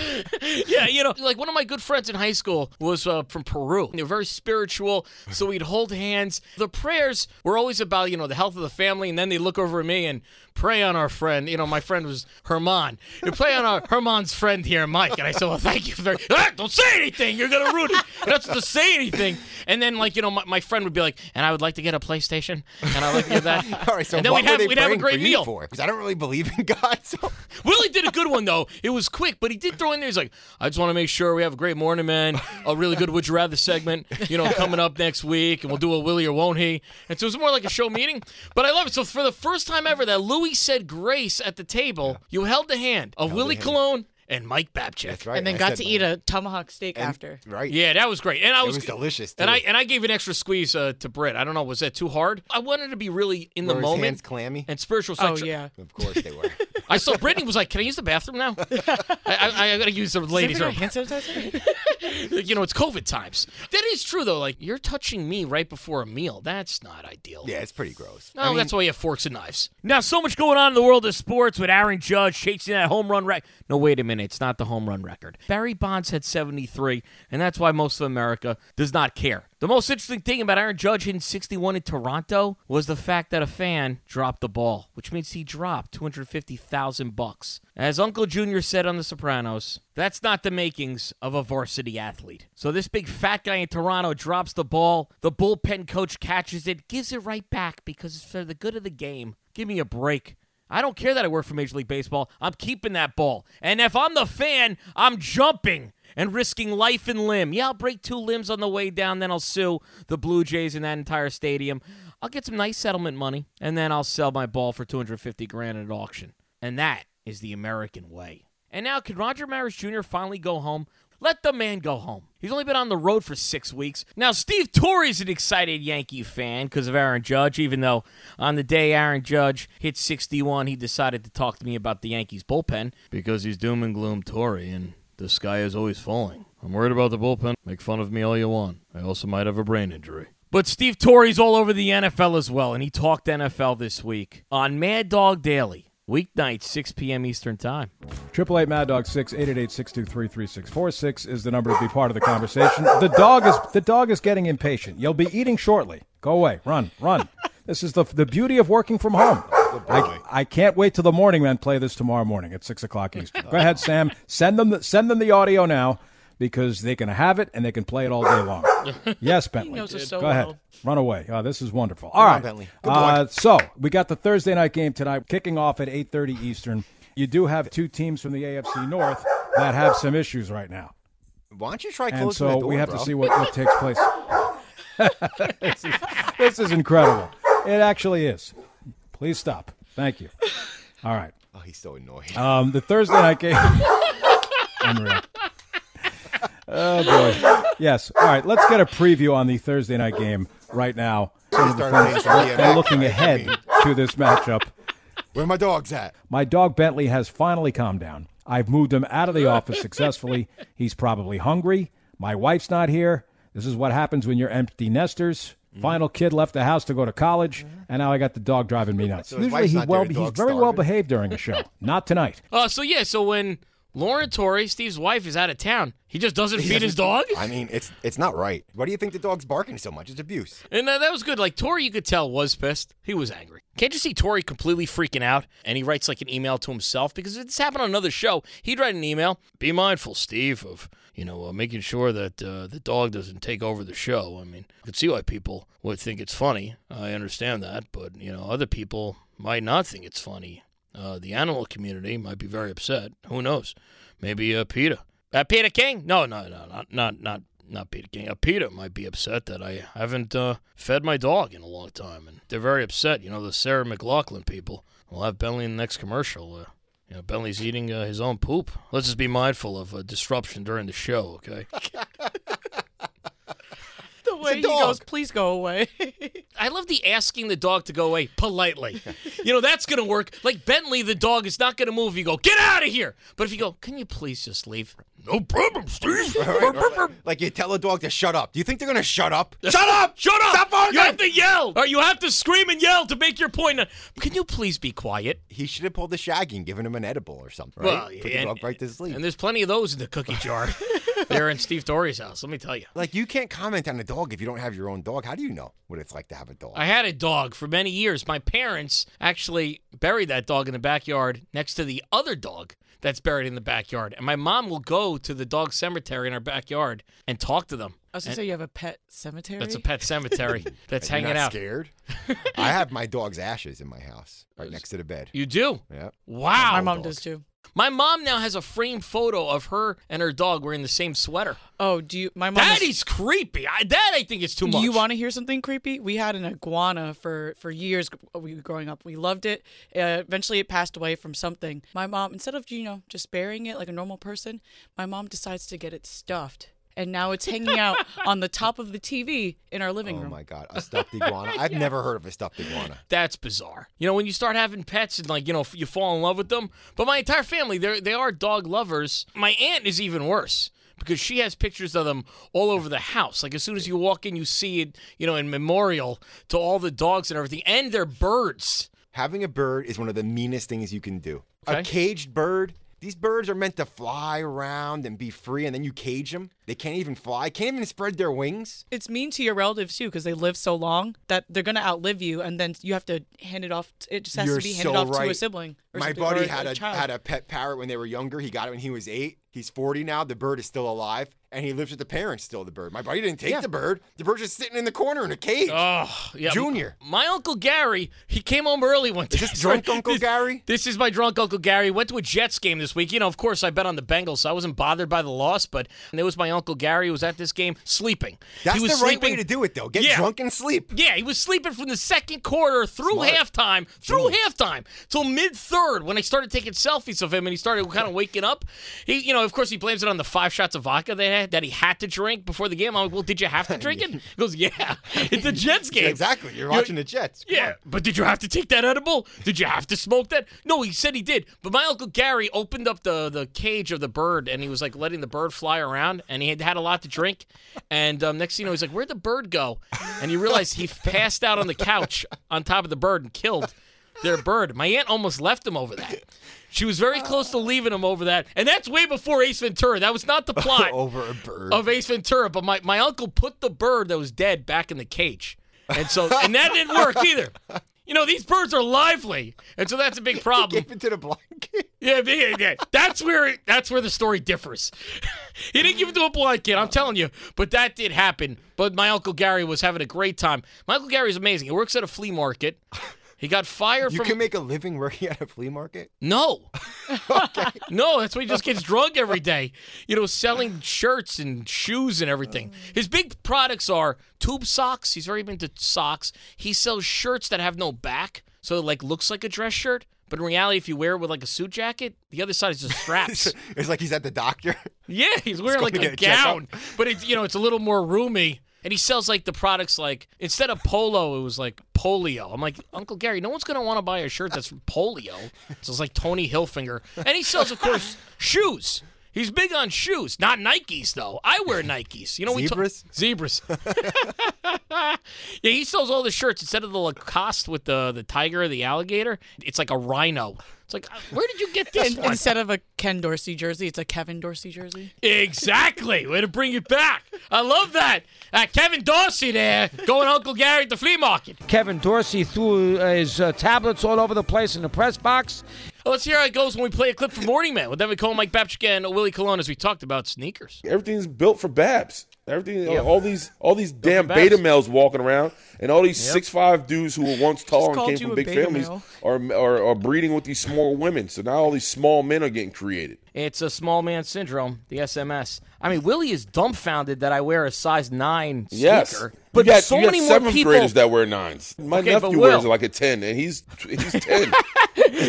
yeah, you know, like one of my good friends in high school was uh, from Peru. They were very spiritual, so we'd hold hands. The prayers were always about, you know, the health of the family, and then they look over at me and pray on our friend. You know, my friend was Herman. You pray on our Herman's friend here, Mike. And I said, well, thank you very. Ah, don't say anything. You're gonna ruin it. That's to say anything. And then, like, you know, my, my friend would be like, and I would like to get a PlayStation, and I'd like to get that. [LAUGHS] All right, so and then what we'd have were they we'd have a great for meal. for? Because I don't really believe in [LAUGHS] God. So Willie did a good one though. It was quick, but he did throw in there. He's like, I just want to make sure we have a great morning, man. A really good Would You Rather segment, you know, coming up next week, and we'll do a Willie or won't he? And so it was more like a show meeting. But I love it. So for the first time ever that Louis said grace at the table, you held the hand of Willie Colon and Mike Babchik. that's right. and then I got said to mine. eat a tomahawk steak And- after. Right. Yeah, that was great, and I It was, was delicious. And. I and I gave an extra squeeze uh, to Britt. I don't know, was that too hard? I wanted to be really in the Were his moment hands clammy? and spiritual. Oh section. yeah. Of course they were. [LAUGHS] I saw Brittany was like, "Can I use the bathroom now?" [LAUGHS] I, I, I gotta use the ladies' room. hand sanitizer? [LAUGHS] you know, it's COVID times. That is true, though. Like, you're touching me right before a meal. That's not ideal. yeah, it's pretty gross. No, I mean, that's why you have forks and knives. Now, so much going on in the world of sports with Aaron Judge chasing that home run record. No, wait a minute. It's not the home run record. Barry Bonds had 73, and that's why most of America does not care. The most interesting thing about Aaron Judge hitting 61 in Toronto was the fact that a fan dropped the ball, which means he dropped 250,000 bucks. As Uncle Junior said on The Sopranos, that's not the makings of a varsity athlete. So this big fat guy in Toronto drops the ball, the bullpen coach catches it, gives it right back because it's for the good of the game. Give me a break. I don't care that I work for Major League Baseball. I'm keeping that ball. And if I'm the fan, I'm jumping and risking life and limb. Yeah, I'll break two limbs on the way down, then I'll sue the Blue Jays in that entire stadium. I'll get some nice settlement money, and then I'll sell my ball for 250 grand at auction. And that is the American way. And now, can Roger Maris Jr. finally go home? Let the man go home. He's only been on the road for six weeks. Now, Steve Torre's an excited Yankee fan because of Aaron Judge, even though on the day Aaron Judge hit 61, he decided to talk to me about the Yankees bullpen because he's doom and gloom Torre and the sky is always falling. I'm worried about the bullpen. Make fun of me all you want. I also might have a brain injury. But Steve Torre's all over the NFL as well, and he talked NFL this week on Mad Dog Daily. Weeknight, 6 p.m. Eastern Time. Triple eight Mad Dog six eight eight eight six two three three six four six is the number to be part of the conversation. The dog is the dog is getting impatient. You'll be eating shortly. Go away. Run. Run. this is the the beauty of working from home. I, I can't wait till the morning men play this tomorrow morning at six o'clock Eastern. [LAUGHS] Go ahead, Sam. Send them the, send them the audio now because they can have it and they can play it all day long. [LAUGHS] Yes, Bentley. knows so Go ahead. Run away. Oh, this is wonderful. All on, right, Bentley. Good Uh, so we got the Thursday night game tonight, kicking off at eight thirty Eastern. You do have two teams from the AFC North that have some issues right now, Why don't you try and closing so that door, we have bro? to see what, what takes place. [LAUGHS] this, is, this is incredible. It actually is. Please stop. Thank you. All right. Oh, he's so annoyed. Um, the Thursday night game. [LAUGHS] Unreal. Oh boy. Yes. All right. Let's get a preview on the Thursday night game right now. Some of the Started things- and looking ahead to this matchup. Where my dogs at? My dog Bentley has finally calmed down. I've moved him out of the office successfully. He's probably hungry. My wife's not here. This is what happens when you're empty nesters. Final kid left the house to go to college, and now I got the dog driving me nuts. his Usually wife's he well, he's dog's very well behaved during a show. Not tonight. Uh, so yeah, so when Lauren Torre, Steve's wife, is out of town, he just doesn't feed his dog? I mean, it's it's not right. Why do you think the dog's barking so much? It's abuse. And uh, that was good. Like Torre, you could tell was pissed. He was angry. Can't you see Torre completely freaking out? And he writes like an email to himself because if this happened on another show, he'd write an email. Be mindful, Steve, of you know uh, making sure that uh, the dog doesn't take over the show. I mean, I could see why people would think it's funny. I understand that, but you know, other people might not think it's funny. Uh, the animal community might be very upset. Who knows? Maybe uh, Peter. Uh, Peter King? No, no, no, not not not not Peter King. Uh, PETA might be upset that I haven't uh, fed my dog in a long time, and they're very upset. You know, the Sarah McLachlan people. We'll have Bentley in the next commercial. Uh, you know, Bentley's eating uh, his own poop. Let's just be mindful of uh, disruption during the show, okay? [LAUGHS] The way he dog. goes, please go away. [LAUGHS] I love the asking the dog to go away politely. you know, that's going to work. Like Bentley, the dog is not going to move. You go, get out of here. But if you go, can you please just leave? No problem, Steve. [LAUGHS] like you tell a dog to shut up. Do you think they're gonna shut up? [LAUGHS] shut up! Shut up! Stop barking! You have to yell, or you have to scream and yell to make your point. Can you please be quiet? He should have pulled the shaggy and given him an edible or something. Right? Well, Put yeah, the and- dog right to sleep. And there's plenty of those in the cookie jar. They're in Steve Torre's house. Let me tell you. like you can't comment on a dog if you don't have your own dog. How do you know what it's like to have a dog? I had a dog for many years. My parents actually buried that dog in the backyard next to the other dog that's buried in the backyard. And my mom will go to the dog cemetery in our backyard and talk to them. I was gonna say you have a pet cemetery. That's a pet cemetery [LAUGHS] that's You're hanging not out. Scared? [LAUGHS] I have my dog's ashes in my house, right next to the bed. You do? Yeah. Wow. My mom dog. does too. My mom now has a framed photo of her and her dog wearing the same sweater. Oh, do you? My mom. That is- is creepy. I, that I think is too much. Do you want to hear something creepy? We had an iguana for for years. We growing up. We loved it. Uh, eventually, it passed away from something. My mom, instead of you know just burying it like a normal person, my mom decides to get it stuffed, and now it's hanging out on the top of the TV in our living Oh room. Oh my god, a stuffed iguana. I've [LAUGHS] never heard of a stuffed iguana. That's bizarre. You know, when you start having pets and like, you know, you fall in love with them. But my entire family, they they are dog lovers. My aunt is even worse because she has pictures of them all over the house. Like as soon as you walk in, you see it, you know, in memorial to all the dogs and everything and their birds. Having a bird is one of the meanest things you can do. Okay. A caged bird. These birds are meant to fly around and be free, and then you cage them. They can't even fly, can't even spread their wings. It's mean to your relatives too because they live so long that they're gonna outlive you, and then you have to hand it off. It just has You're to be handed so off to a sibling. My buddy had a a had a pet parrot when they were younger. He got it when he was eight. He's 40 now. The bird is still alive, and he lives with the parents still. The bird. My buddy didn't take Yeah. the bird. The bird's just sitting in the corner in a cage. Oh, yeah. Junior. My uncle Gary, he came home early one day. Is this [LAUGHS] drunk Uncle This- Gary? This is my drunk Uncle Gary. Went to a Jets game this week. You know, of course, I bet on the Bengals, so I wasn't bothered by the loss. But there was my Uncle Gary who was at this game sleeping. That's he the was right sleeping. way to do it, though. Get Yeah. drunk and sleep. Yeah, he was sleeping from the second quarter through Smart. halftime, through halftime till mid third when I started taking selfies of him and he started kind of waking up. He, you know, of course, he blames it on the five shots of vodka they had that he had to drink before the game. I'm like, well, did you have to [LAUGHS] drink it? He goes, yeah, [LAUGHS] it's a Jets game. Exactly. You're watching the Jets. Come Yeah, on. but did you have to take that edible? Did you have to smoke that? No, he said he did. But my uncle Gary opened up the the cage of the bird and he was like letting the bird fly around and he had had a lot to drink. And um, next thing you know, he's like, "Where'd the bird go?" And he realized he [LAUGHS] passed out on the couch on top of the bird and killed their bird. My aunt almost left him over that. She was very close to oh. leaving him over that, and that's way before Ace Ventura. That was not the [LAUGHS] plot Over a bird. of Ace Ventura, but my, my uncle put the bird that was dead back in the cage. And so and that didn't work [LAUGHS] either. You know, these birds are lively. And so that's a big [LAUGHS] problem. Gave it to the blind kid. Yeah, yeah, yeah. That's where that's where the story differs. he didn't give it to a blind kid, I'm telling you. But that did happen. But my uncle Gary was having a great time. My uncle Gary's amazing. He works at a flea market. He got fired You from can make a living working at a flea market. no. [LAUGHS] [LAUGHS] No, that's why he just gets drunk every day. You know, selling shirts and shoes and everything. Oh. His big products are tube socks. He's very into socks. He sells shirts that have no back, so it like looks like a dress shirt. But in reality, if you wear it with like a suit jacket, the other side is just straps. [LAUGHS] It's like he's at the doctor. yeah, he's wearing going like a a gown, but it's you know it's a little more roomy. And he sells like the products like instead of polo, it was like polio. I'm like Uncle Gary, no one's gonna want to buy a shirt that's from polio. So it's like Tony Hilfinger, and he sells, of course, shoes. He's big on shoes, not Nikes though. I wear Nikes. You know, we ta- Zebras? zebras. [LAUGHS] yeah, he sells all the shirts instead of the Lacoste with the the tiger or the alligator. It's like a rhino. It's like, uh, where did you get this And instead of a Ken Dorsey jersey, it's a Kevin Dorsey jersey. Exactly. Way to bring it back. I love that. Uh, Kevin Dorsey there going Uncle Gary at the flea market. Kevin Dorsey threw uh, his uh, tablets all over the place in the press box. Well, let's hear how it goes when we play a clip from Morning Man with Evan Cohen, Mike Babchik, and Willie Colon as we talked about sneakers. Everything's built for Babs. Everything, all these, all these damn Babs. beta males walking around, and all these six five dudes who were once tall and came from big families are, are are breeding with these small women. So now all these small men are getting created. It's a small man syndrome, the SMS. I mean, Willie is dumbfounded that I wear a size 9 sneaker. Yes, But you got, so you got many more seventh people. graders that wear nines. My Okay, nephew wears like a ten, and he's he's [LAUGHS] ten.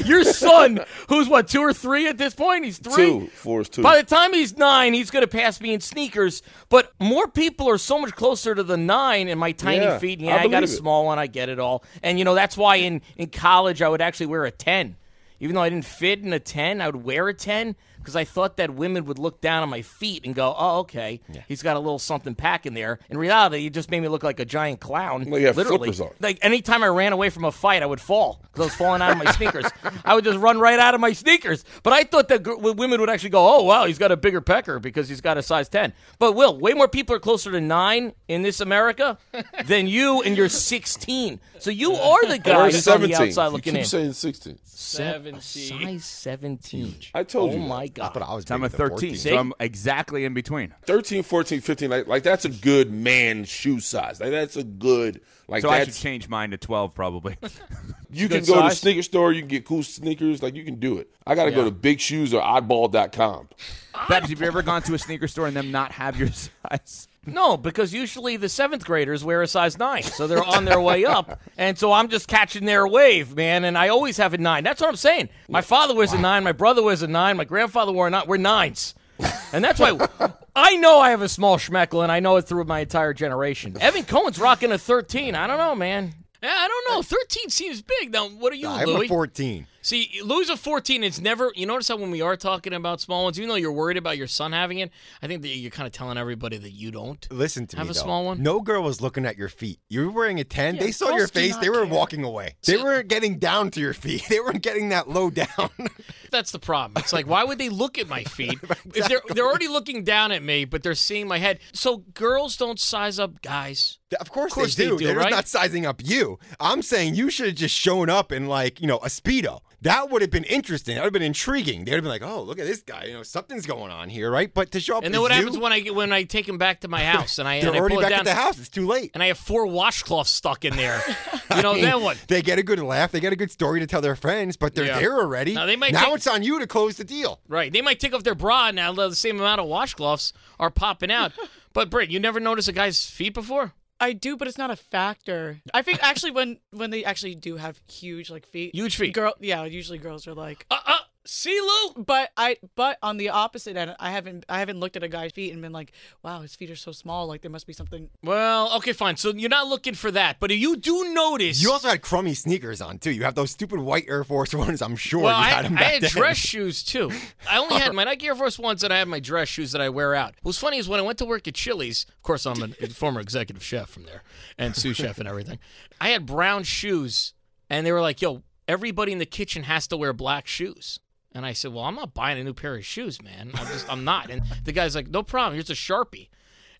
Your son, who's what, two or three at this point? He's three? two, four is two. By the time he's nine, he's going to pass me in sneakers. But more people are so much closer to the nine in my tiny Yeah, feet. And I yeah, I, got a believe it. small one. I get it all. And, you know, that's why in, in college I would actually wear a 10. Even though I didn't fit in a 10, I would wear a 10 because I thought that women would look down on my feet and go, "Oh, okay, he's got a little something packing there." In reality, it just made me look like a giant clown. Well, you literally, like anytime I ran away from a fight, I would fall because I was falling out of my [LAUGHS] sneakers. I would just run right out of my sneakers. But I thought that gr- women would actually go, "Oh, wow, he's got a bigger pecker because he's got a size 10." But Will, way more people are closer to nine in this America [LAUGHS] than you, and you're 16. So you are the guy Or that's on the 17. outside You keep in. saying 16. Seven, size 17. I told oh you that. my god. But I was I'm a 13, 14. so I'm exactly in between. 13, 14, 15, like, like that's a good man shoe size. Like that's a good like So I should that's change mine to 12 probably. [LAUGHS] you can good go to the sneaker store, you can get cool sneakers, like you can do it. I gotta go to big shoes or oddball.com. Babs, have you ever gone to a sneaker store and them not have your [LAUGHS] size? No, because usually the seventh graders wear a size nine, so they're on their way up, [LAUGHS] and so I'm just catching their wave, man. And I always have a nine. That's what I'm saying. My father wears a nine, my brother wears a nine, my grandfather wore a nine. We're nines, and that's why [LAUGHS] I know I have a small schmeckle, and I know it through my entire generation. Evan Cohen's rocking a 13. I don't know, man. Yeah, I don't know. 13 seems big. Now, what are you, I'm Louis? a 14. See, Louis a 14, it's never, you notice how when we are talking about small ones, even though you're worried about your son having it, I think that you're kind of telling everybody that you don't. Listen to Have me. a though. small one? No girl was looking at your feet. You were wearing a 10. Yeah, they saw girls your do face. not They were care. walking away. They weren't getting down to your feet. [LAUGHS] They weren't getting that low down. [LAUGHS] That's the problem. It's like, why would they look at my feet? [LAUGHS] If they're they're already looking down at me, but they're seeing my head. So girls don't size up guys. Of course, course they they do. do, They're right? not sizing up you. I'm saying you should have just shown up in like, you know, a Speedo. That would have been interesting. That would have been intriguing. They would have been like, oh, look at this guy. You know, something's going on here, right? But to show up And then what you, happens when I when I take him back to my house and I, [LAUGHS] they're and I already it back down at the house. It's too late. and I have four washcloths stuck in there? [LAUGHS] You know, then what? They get a good laugh. They get a good story to tell their friends, but they're Yeah. there already. Now, they might now take- it's on you to close the deal. Right. They might take off their bra now the same amount of washcloths are popping out. [LAUGHS] But Britt, you never noticed a guy's feet before? I do, but it's not a factor. I think actually when when they actually do have huge like feet, Huge feet. girl, yeah, usually girls are like. Uh, uh, see, Lou? But I, but on the opposite end, I haven't, I haven't looked at a guy's feet and been like, wow, his feet are so small. Like there must be something. Well, okay, fine. So you're not looking for that, but you do notice. You also had crummy sneakers on too. You have those stupid white Air Force [LAUGHS] Ones. I'm sure well, you I, had them I had then. dress shoes too. I only had [LAUGHS] my Nike Air Force Ones and I had my dress shoes that I wear out. What's funny is when I went to work at Chili's, of course, I'm a former executive chef from there and sous chef and everything. I had brown shoes, and they were like, "Yo, everybody in the kitchen has to wear black shoes." And I said, "Well, I'm not buying a new pair of shoes, man. I'm just, I'm not." And the guy's like, "No problem. Here's a sharpie."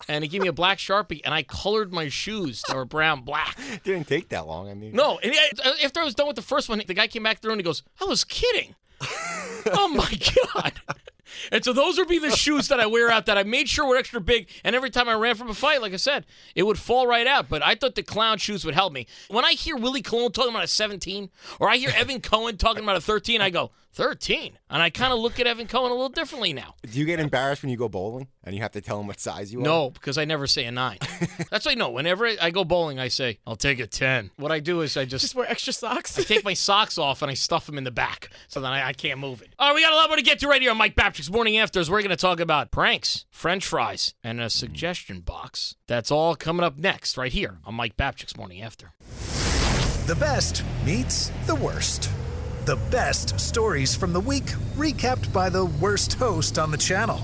And he gave me a black sharpie, and I colored my shoes were brown black. [LAUGHS] Didn't take that long. I mean, No, and he- uh, after I was done with the first one, the guy came back through and he goes, "I was kidding." [LAUGHS] oh my god! And so those would be the shoes that I wear out that I made sure were extra big. And every time I ran from a fight, like I said, it would fall right out. But I thought the clown shoes would help me. When I hear Willie Colon talking about a 17, or I hear Evan Cohen talking about a 13, I go 13, and I kind of look at Evan Cohen a little differently now. do you get embarrassed when you go bowling and you have to tell him what size you are? No, because I never say a nine. That's why no. Whenever I go bowling, I say I'll take a 10. What I do is I Just wear extra socks. I take my socks off and I stuff them in the back so then I, I can't move it. All right, we got a lot more to get to right here on Mike Babchik's Morning Afters. We're going to talk about pranks, french fries, and a suggestion box. That's all coming up next right here on Mike Babchik's Morning After. The best meets the worst. The best stories from the week recapped by the worst host on the channel.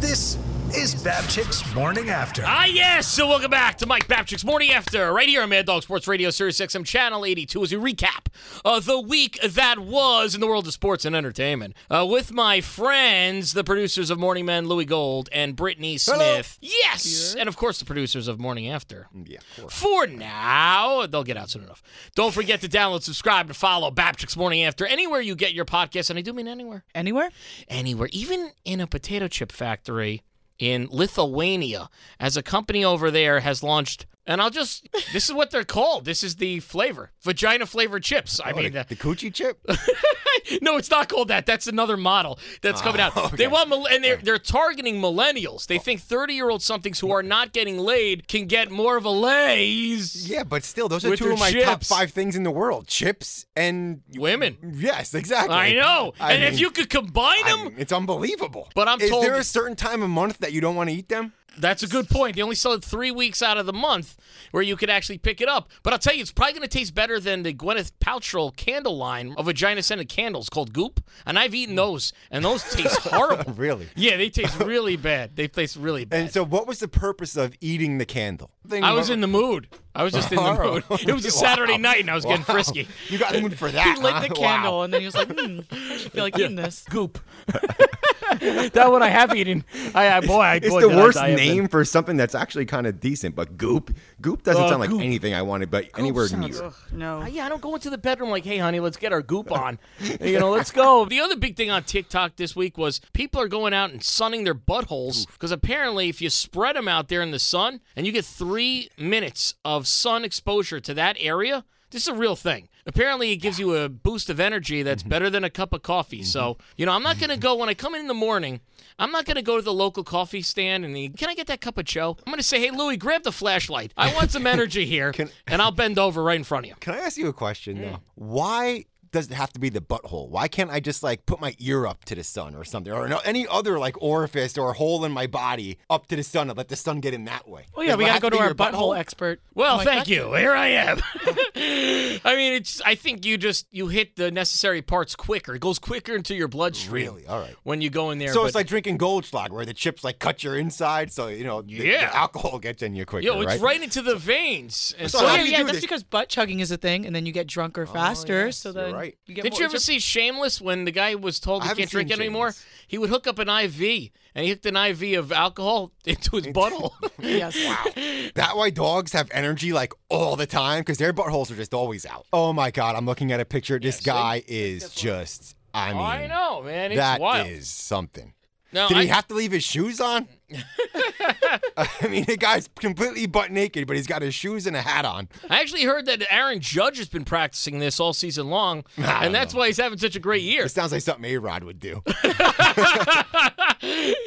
This is Babchik's Morning After. Ah, yes. So welcome back to Mike Babchik's Morning After, right here on Mad Dog Sports Radio, Sirius XM Channel 82, as we recap uh, the week that was in the world of sports and entertainment. Uh, with my friends, the producers of Morning Men, Louis Gold and Brittany Smith. Yes. And of course, the producers of Morning After. Yeah, of course. For now, they'll get out soon enough. Don't forget to download, subscribe, and follow Babchik's Morning After anywhere you get your podcast, and I do mean anywhere Anywhere? anywhere, even in a potato chip factory in Lithuania, as a company over there has launched. And I'll just, this is what they're called. This is the flavor vagina flavored chips. I Oh, mean, the, the coochie chip. [LAUGHS] no, it's not called that. That's another model that's coming ah, out. Oh, okay. They want, and they're, they're targeting millennials. They oh. think 30 year old somethings who mm. are not getting laid can get more of a lays. Yeah, but still, those are two of my top five things in the world: chips and Women. Yes, exactly. I know. I and if you could combine I them, mean, it's unbelievable. But I'm is told- there a certain time of month that you don't want to eat them? That's a good point. They only sell it three weeks out of the month where you could actually pick it up. But I'll tell you, it's probably going to taste better than the Gwyneth Paltrow candle line of vagina scented candles called Goop. And I've eaten those, and those taste [LAUGHS] horrible. Really? Yeah, they taste really bad. They taste really bad. And so, what was the purpose of eating the candle? I was in the mood. I was just in the Oh, mood. It was a [LAUGHS] wow. Saturday night, and I was getting frisky. You got in [LAUGHS] the mood for that. He lit huh? the Wow. candle and then he was like, hmm, I should feel like eating this. Goop. [LAUGHS] that one I have eaten. I, I boy, I It's boy, the did I worst name for something that's actually kind of decent, but goop. Goop doesn't Uh, sound like goop. anything I wanted, but anywhere sounds- near. Ugh, no. Uh, yeah, I don't go into the bedroom like, hey, honey, let's get our goop on. you know, let's go. The other big thing on TikTok this week was people are going out and sunning their buttholes because apparently, if you spread them out there in the sun and you get three minutes of sun exposure to that area, this is a real thing. Apparently, it gives you a boost of energy that's mm-hmm. better than a cup of coffee. So, mm-hmm. you know, I'm not going to mm-hmm. go when I come in in the morning. I'm not going to go to the local coffee stand and the, can I get that cup of Joe? I'm going to say, hey, Louie, grab the flashlight. I want some [LAUGHS] energy here, and I'll bend over right in front of you. Can I ask you a question though? Mm. Why does it have to be the butthole? Why can't I just like put my ear up to the sun or something, or any other like orifice or hole in my body up to the sun and let the sun get in that way? Oh yeah, Does we gotta go to be our your butthole expert. Well, like, thank "That's you. Here I am. [LAUGHS] I mean, it's. I think you just you hit the necessary parts quicker. It goes quicker into your bloodstream. Really? All right. When you go in there. So but, it's like drinking Goldschlag, where the chips like cut your inside, so you know the, the Yeah. alcohol gets in you quicker. yo, it's right? right into the veins. And So so, yeah, yeah, that's this? because butt chugging is a thing, and then you get drunker oh, faster. yes, so you're then right. You get did you ever see Shameless when the guy was told he can't drink anymore? Shameless. He would hook up an IV and he hooked an IV of alcohol [LAUGHS] into his butthole. [LAUGHS] Yes. [LAUGHS] Wow. That why dogs have energy like all the time because their buttholes are just always out. Oh my god, I'm looking at a picture. This see? guy is just. I mean, I know, man. It's that wild. is something. Now, Did I, he have to leave his shoes on? [LAUGHS] I mean, the guy's completely butt naked, but he's got his shoes and a hat on. I actually heard that Aaron Judge has been practicing this all season long, [LAUGHS] and that's why he's having such a great year. It sounds like something A Rod would do. [LAUGHS]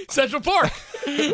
Central Park,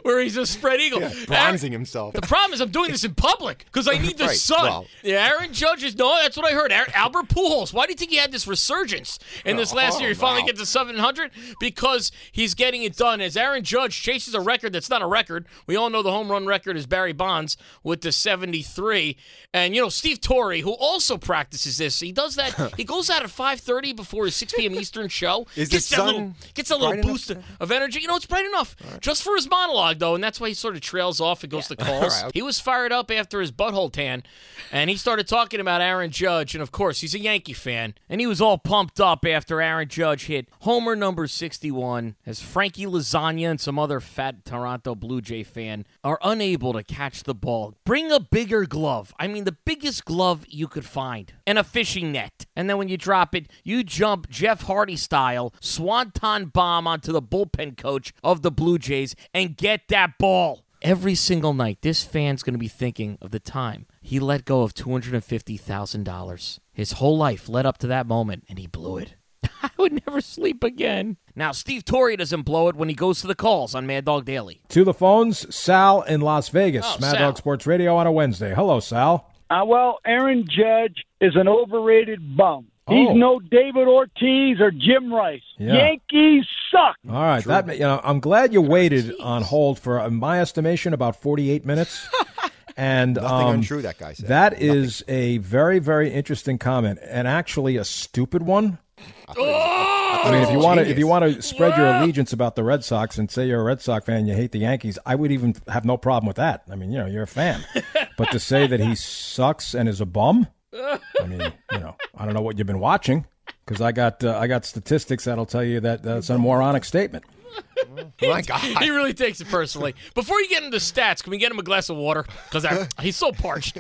where he's a spread eagle. Bronzing himself. The problem is I'm doing this in public because I need the Right, sun. well. yeah, Aaron Judge is no, that's what I heard. Aaron, Albert Pujols. Why do you think he had this resurgence in this last Oh, year? He finally wow. gets to 700 because he's getting it done. As Aaron Judge chases a record that's not a record. We all know the home run record is Barry Bonds with the 73. And you know Steve Torre, who also practices this, he does that. [LAUGHS] he goes out at 5:30 before his 6 p.m. Eastern show. [LAUGHS] Is gets that sun little gets a little boost of energy. You know, it's bright enough just for his monologue though, and that's why he sort of trails off and goes to [LAUGHS] calls. right. He was fired up after his butthole tan, and he started talking about Aaron Judge, and of course he's a Yankee fan, and he was all pumped up after Aaron Judge hit homer number 61, as Frankie Lasagna and some other fat Toronto Blue Jay fan are unable to catch the ball. Bring a bigger glove. I mean, the biggest glove you could find, and a fishing net. And then when you drop it, you jump Jeff Hardy style, swanton bomb onto the bullpen coach of the Blue Jays, and get that ball. Every single night, this fan's going to be thinking of the time he let go of $250,000. His whole life led up to that moment, and he blew it. [LAUGHS] I would never sleep again. Now, Steve Torre doesn't blow it when he goes to the calls on Mad Dog Daily. To the phones, Sal in Las Vegas, Oh, Mad Sal. Dog Sports Radio on a Wednesday. Hello, Sal. Uh, well, Aaron Judge is an overrated bum. He's Oh. no David Ortiz or Jim Rice. Yeah. Yankees suck. All right, that you know, I'm glad you waited on hold for, in my estimation, about 48 minutes. [LAUGHS] And Nothing um, untrue, that guy said. That is a very, very interesting comment, and actually a stupid one. I mean, if you want to, if you want to spread your allegiance about the Red Sox and say you're a Red Sox fan and you hate the Yankees, I would even have no problem with that. I mean, you know, you're a fan, [LAUGHS] but to say that he sucks and is a bum, I mean, you know, I don't know what you've been watching because I got uh, I got statistics that'll tell you that that's a moronic statement. [LAUGHS] My God. He really takes it personally. Before you get into stats, can we get him a glass of water? Because [LAUGHS] he's so parched.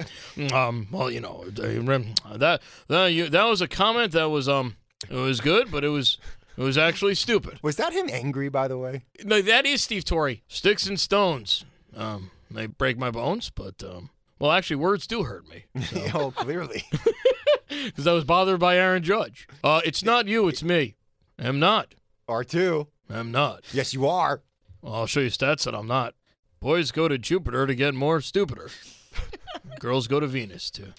Um, well, you know that that you, that was a comment that was um it was good, but it was it was actually stupid. Was that him angry, by the way? No, that is Steve Torre. Sticks and stones. Um, they break my bones, but um, well, actually, words do hurt me [LAUGHS] oh, clearly. because I was bothered by Aaron Judge. Uh, it's not you, it's me. I'm not. R2. I'm not. Yes, you are. Well, I'll show you stats that I'm not. Boys go to Jupiter to get more stupider. [LAUGHS] girls go to Venus too.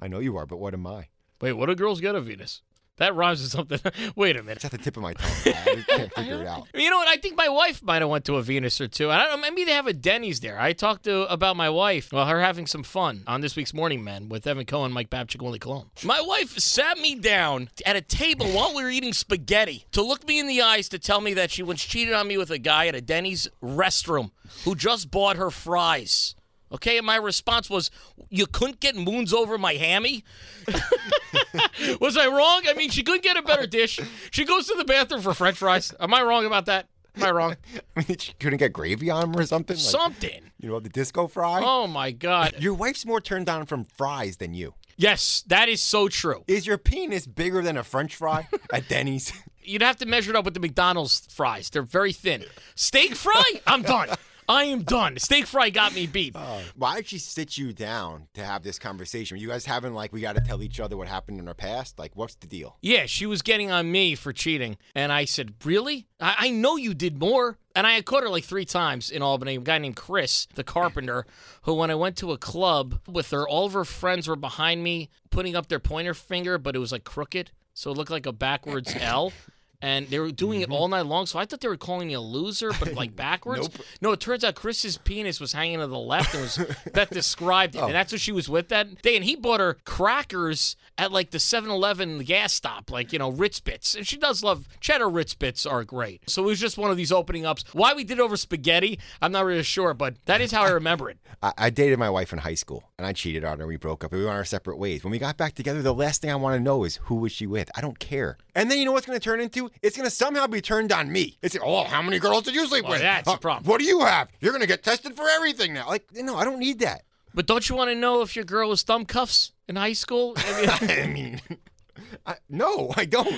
I know you are, but what am I? Wait, what do girls get at Venus? That rhymes with something. [LAUGHS] Wait a minute. It's at the tip of my tongue. I can't figure it out. [LAUGHS] You know what? I think my wife might have went to a Venus or two. I don't know. Maybe they have a Denny's there. I talked to about my wife. Well, her having some fun on this week's Morning Men with Evan Cohen, Mike Babchik, Willie Colon. My wife sat me down at a table while we were eating spaghetti to look me in the eyes to tell me that she once cheated on me with a guy at a Denny's restroom who just bought her fries. Okay, and my response was, "You couldn't get moons over my hammy." [LAUGHS] was I wrong? I mean, she couldn't get a better dish. She goes to the bathroom for French fries. Am I wrong about that? Am I wrong? [LAUGHS] I mean, she couldn't get gravy on them or something. Like, Something. You know, the disco fry. Oh my God. Your wife's more turned on from fries than you. Yes, that is so true. Is your penis bigger than a French fry [LAUGHS] at Denny's? You'd have to measure it up with the McDonald's fries. They're very thin. Steak fry? I'm done. I am done. Steak fry got me beat. Why did she sit you down to have this conversation? You guys having like we got to tell each other what happened in our past? Like, what's the deal? Yeah, she was getting on me for cheating. And I said, Really? I, I know you did more. And I had caught her like three times in Albany. A guy named Chris, the carpenter, who, when I went to a club with her, all of her friends were behind me putting up their pointer finger, but it was like crooked. So it looked like a backwards [LAUGHS] L. And they were doing it mm-hmm. all night long. So I thought they were calling me a loser, but like [LAUGHS] backwards. No, it turns out Chris's penis was hanging to the left and was [LAUGHS] Beth described it. Oh. And that's what she was with that day. And he bought her crackers at like the 7 Eleven gas stop, like, you know, Ritz Bits. And she does love cheddar Ritz Bits are great. So it was just one of these opening ups. Why we did it over spaghetti, I'm not really sure, but that is how I remember it. I, I dated my wife in high school, and I cheated on her. We broke up. and We went our separate ways. When we got back together, the last thing I want to know is who was she with. I don't care. And then you know what's going to turn into? It's going to somehow be turned on me. It's like, oh, how many girls did you sleep Well, with? that's Uh, the problem. What do you have? You're going to get tested for everything now. Like, no, I don't need that. But don't you want to know if your girl was thumb cuffs in high school? I mean, [LAUGHS] I mean, I, no, I don't. [LAUGHS]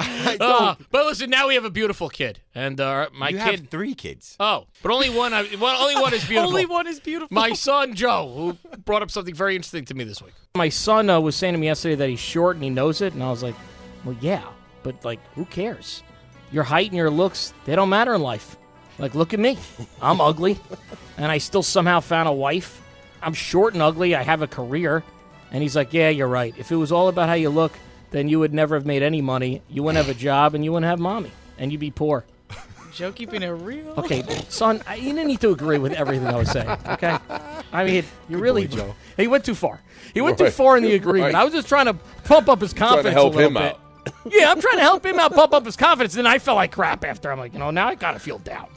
I don't. uh, but listen, now we have a beautiful kid. And uh, my you kid. have three kids. Oh, but only one. I, well, only one is [LAUGHS] beautiful. Only one is beautiful. My son Joe, who brought up something very interesting to me this week. My son uh, was saying to me yesterday that he's short and he knows it, and I was like, "Well, yeah, but like, who cares? Your height and your looks, they don't matter in life. Like, look at me, I'm ugly, [LAUGHS] and I still somehow found a wife. I'm short and ugly. I have a career." And he's like, "Yeah, you're right. If it was all about how you look, then you would never have made any money. You wouldn't have a job, and you wouldn't have mommy, and you'd be poor." Joe keeping it real. Okay, son, I, you didn't need to agree with everything I was saying. Okay, I mean, you really boy, Joe. He went too far. He went too far in the agreement. Right. I was just trying to pump up his Trying to confidence help a little him bit. out. Yeah, I'm trying to help him out, pump up his confidence. And then I felt like crap after. I'm like, you know, now I gotta feel down.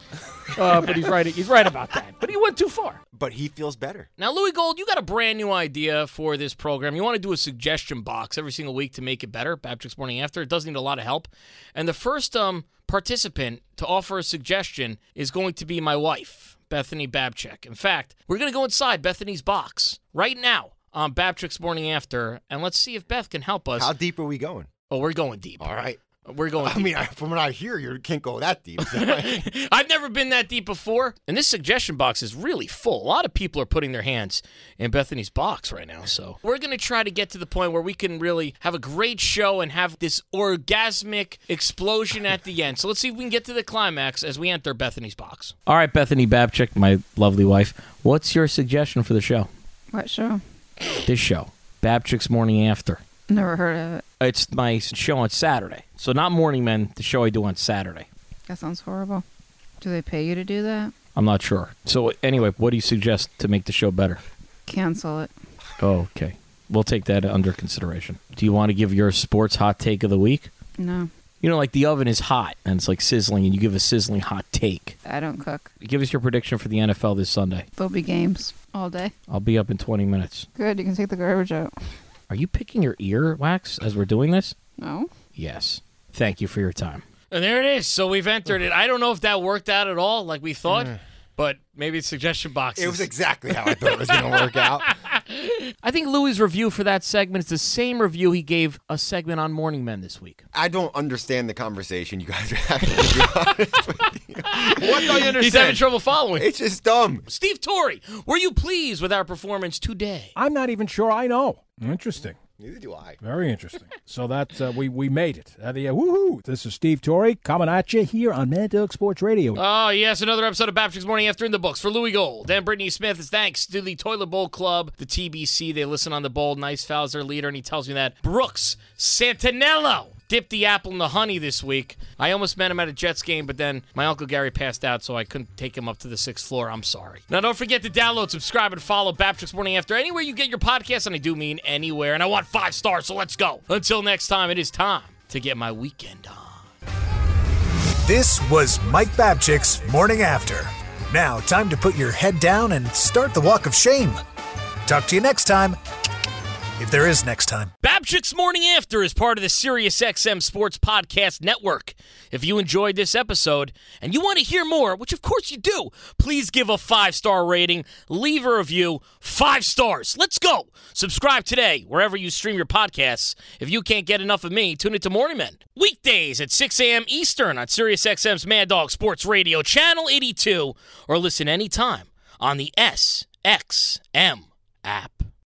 Uh, but he's right. He's right about that. But he went too far. But he feels better. Now, Louis Gold, you got a brand new idea for this program. You want to do a suggestion box every single week to make it better. Babchik's Morning After. It does need a lot of help. And the first um, participant to offer a suggestion is going to be my wife, Bethany Babchik. In fact, we're going to go inside Bethany's box right now on Babchik's Morning After, and let's see if Beth can help us. How deep are we going? Oh, we're going deep. All right. We're going I deep. mean, I, from what I hear, you can't go that deep. so- [LAUGHS] I've never been that deep before. And this suggestion box is really full. A lot of people are putting their hands in Bethany's box right now. So we're going to try to get to the point where we can really have a great show and have this orgasmic explosion at the end. So let's see if we can get to the climax as we enter Bethany's box. All right, Bethany Babchik, my lovely wife. What's your suggestion for the show? What show? This show, Babchik's Morning After. Never heard of it. It's my show on Saturday. So not Morning Men, the show I do on Saturday. That sounds horrible. Do they pay you to do that? I'm not sure. So anyway, what do you suggest to make the show better? Cancel it. Oh, okay. We'll take that under consideration. Do you want to give your sports hot take of the week? No, You know, like the oven is hot and it's like sizzling, and you give a sizzling hot take. I don't cook. Give us your prediction for the NFL this Sunday. There'll be games all day. I'll be up in 20 minutes. Good, you can take the garbage out. Are you picking your ear wax as we're doing this? No? Yes. Thank you for your time. And there it is. So we've entered it. I don't know if that worked out at all like we thought, mm. but maybe it's suggestion boxes. it was exactly how I thought it was going to work out. [LAUGHS] I think Louis' review for that segment is the same review he gave a segment on Morning Men this week. I don't understand the conversation you guys are having. To be honest with you. What do you understand? He's having trouble following. It's just dumb. Steve Torre, were you pleased with our performance today? I'm not even sure I know. Interesting. Neither do I. Very interesting. [LAUGHS] so that uh, we we made it. Uh, the, uh, woohoo! This is Steve Torre coming at you here on Mad Dog Sports Radio. Oh, yes, another episode of Babchik Morning After in the books for Louis Gold and Brittany Smith. It's thanks to the Toilet Bowl Club, the TBC. They listen on the bowl. Nice Fowler's their leader, and he tells me that Brooks Santinello dipped the apple in the honey this week. I almost met him at a Jets game, but then my Uncle Gary passed out, so I couldn't take him up to the sixth floor. I'm sorry. Now, don't forget to download, subscribe, and follow Babchik Morning After anywhere you get your podcast, and I do mean anywhere. And I want five stars, so let's go. Until next time, it is time to get my weekend on. This was Mike Babchik's Morning After. Now, time to put your head down and start the walk of shame. Talk to you next time. If there is next time. Babchik's Morning After is part of the SiriusXM Sports Podcast Network. If you enjoyed this episode and you want to hear more, which of course you do, please give a five star rating, leave a review, five stars. Let's go. Subscribe today wherever you stream your podcasts. If you can't get enough of me, tune into Morning Men weekdays at 6 a.m. Eastern on SiriusXM's Mad Dog Sports Radio, Channel 82, or listen anytime on the SXM app.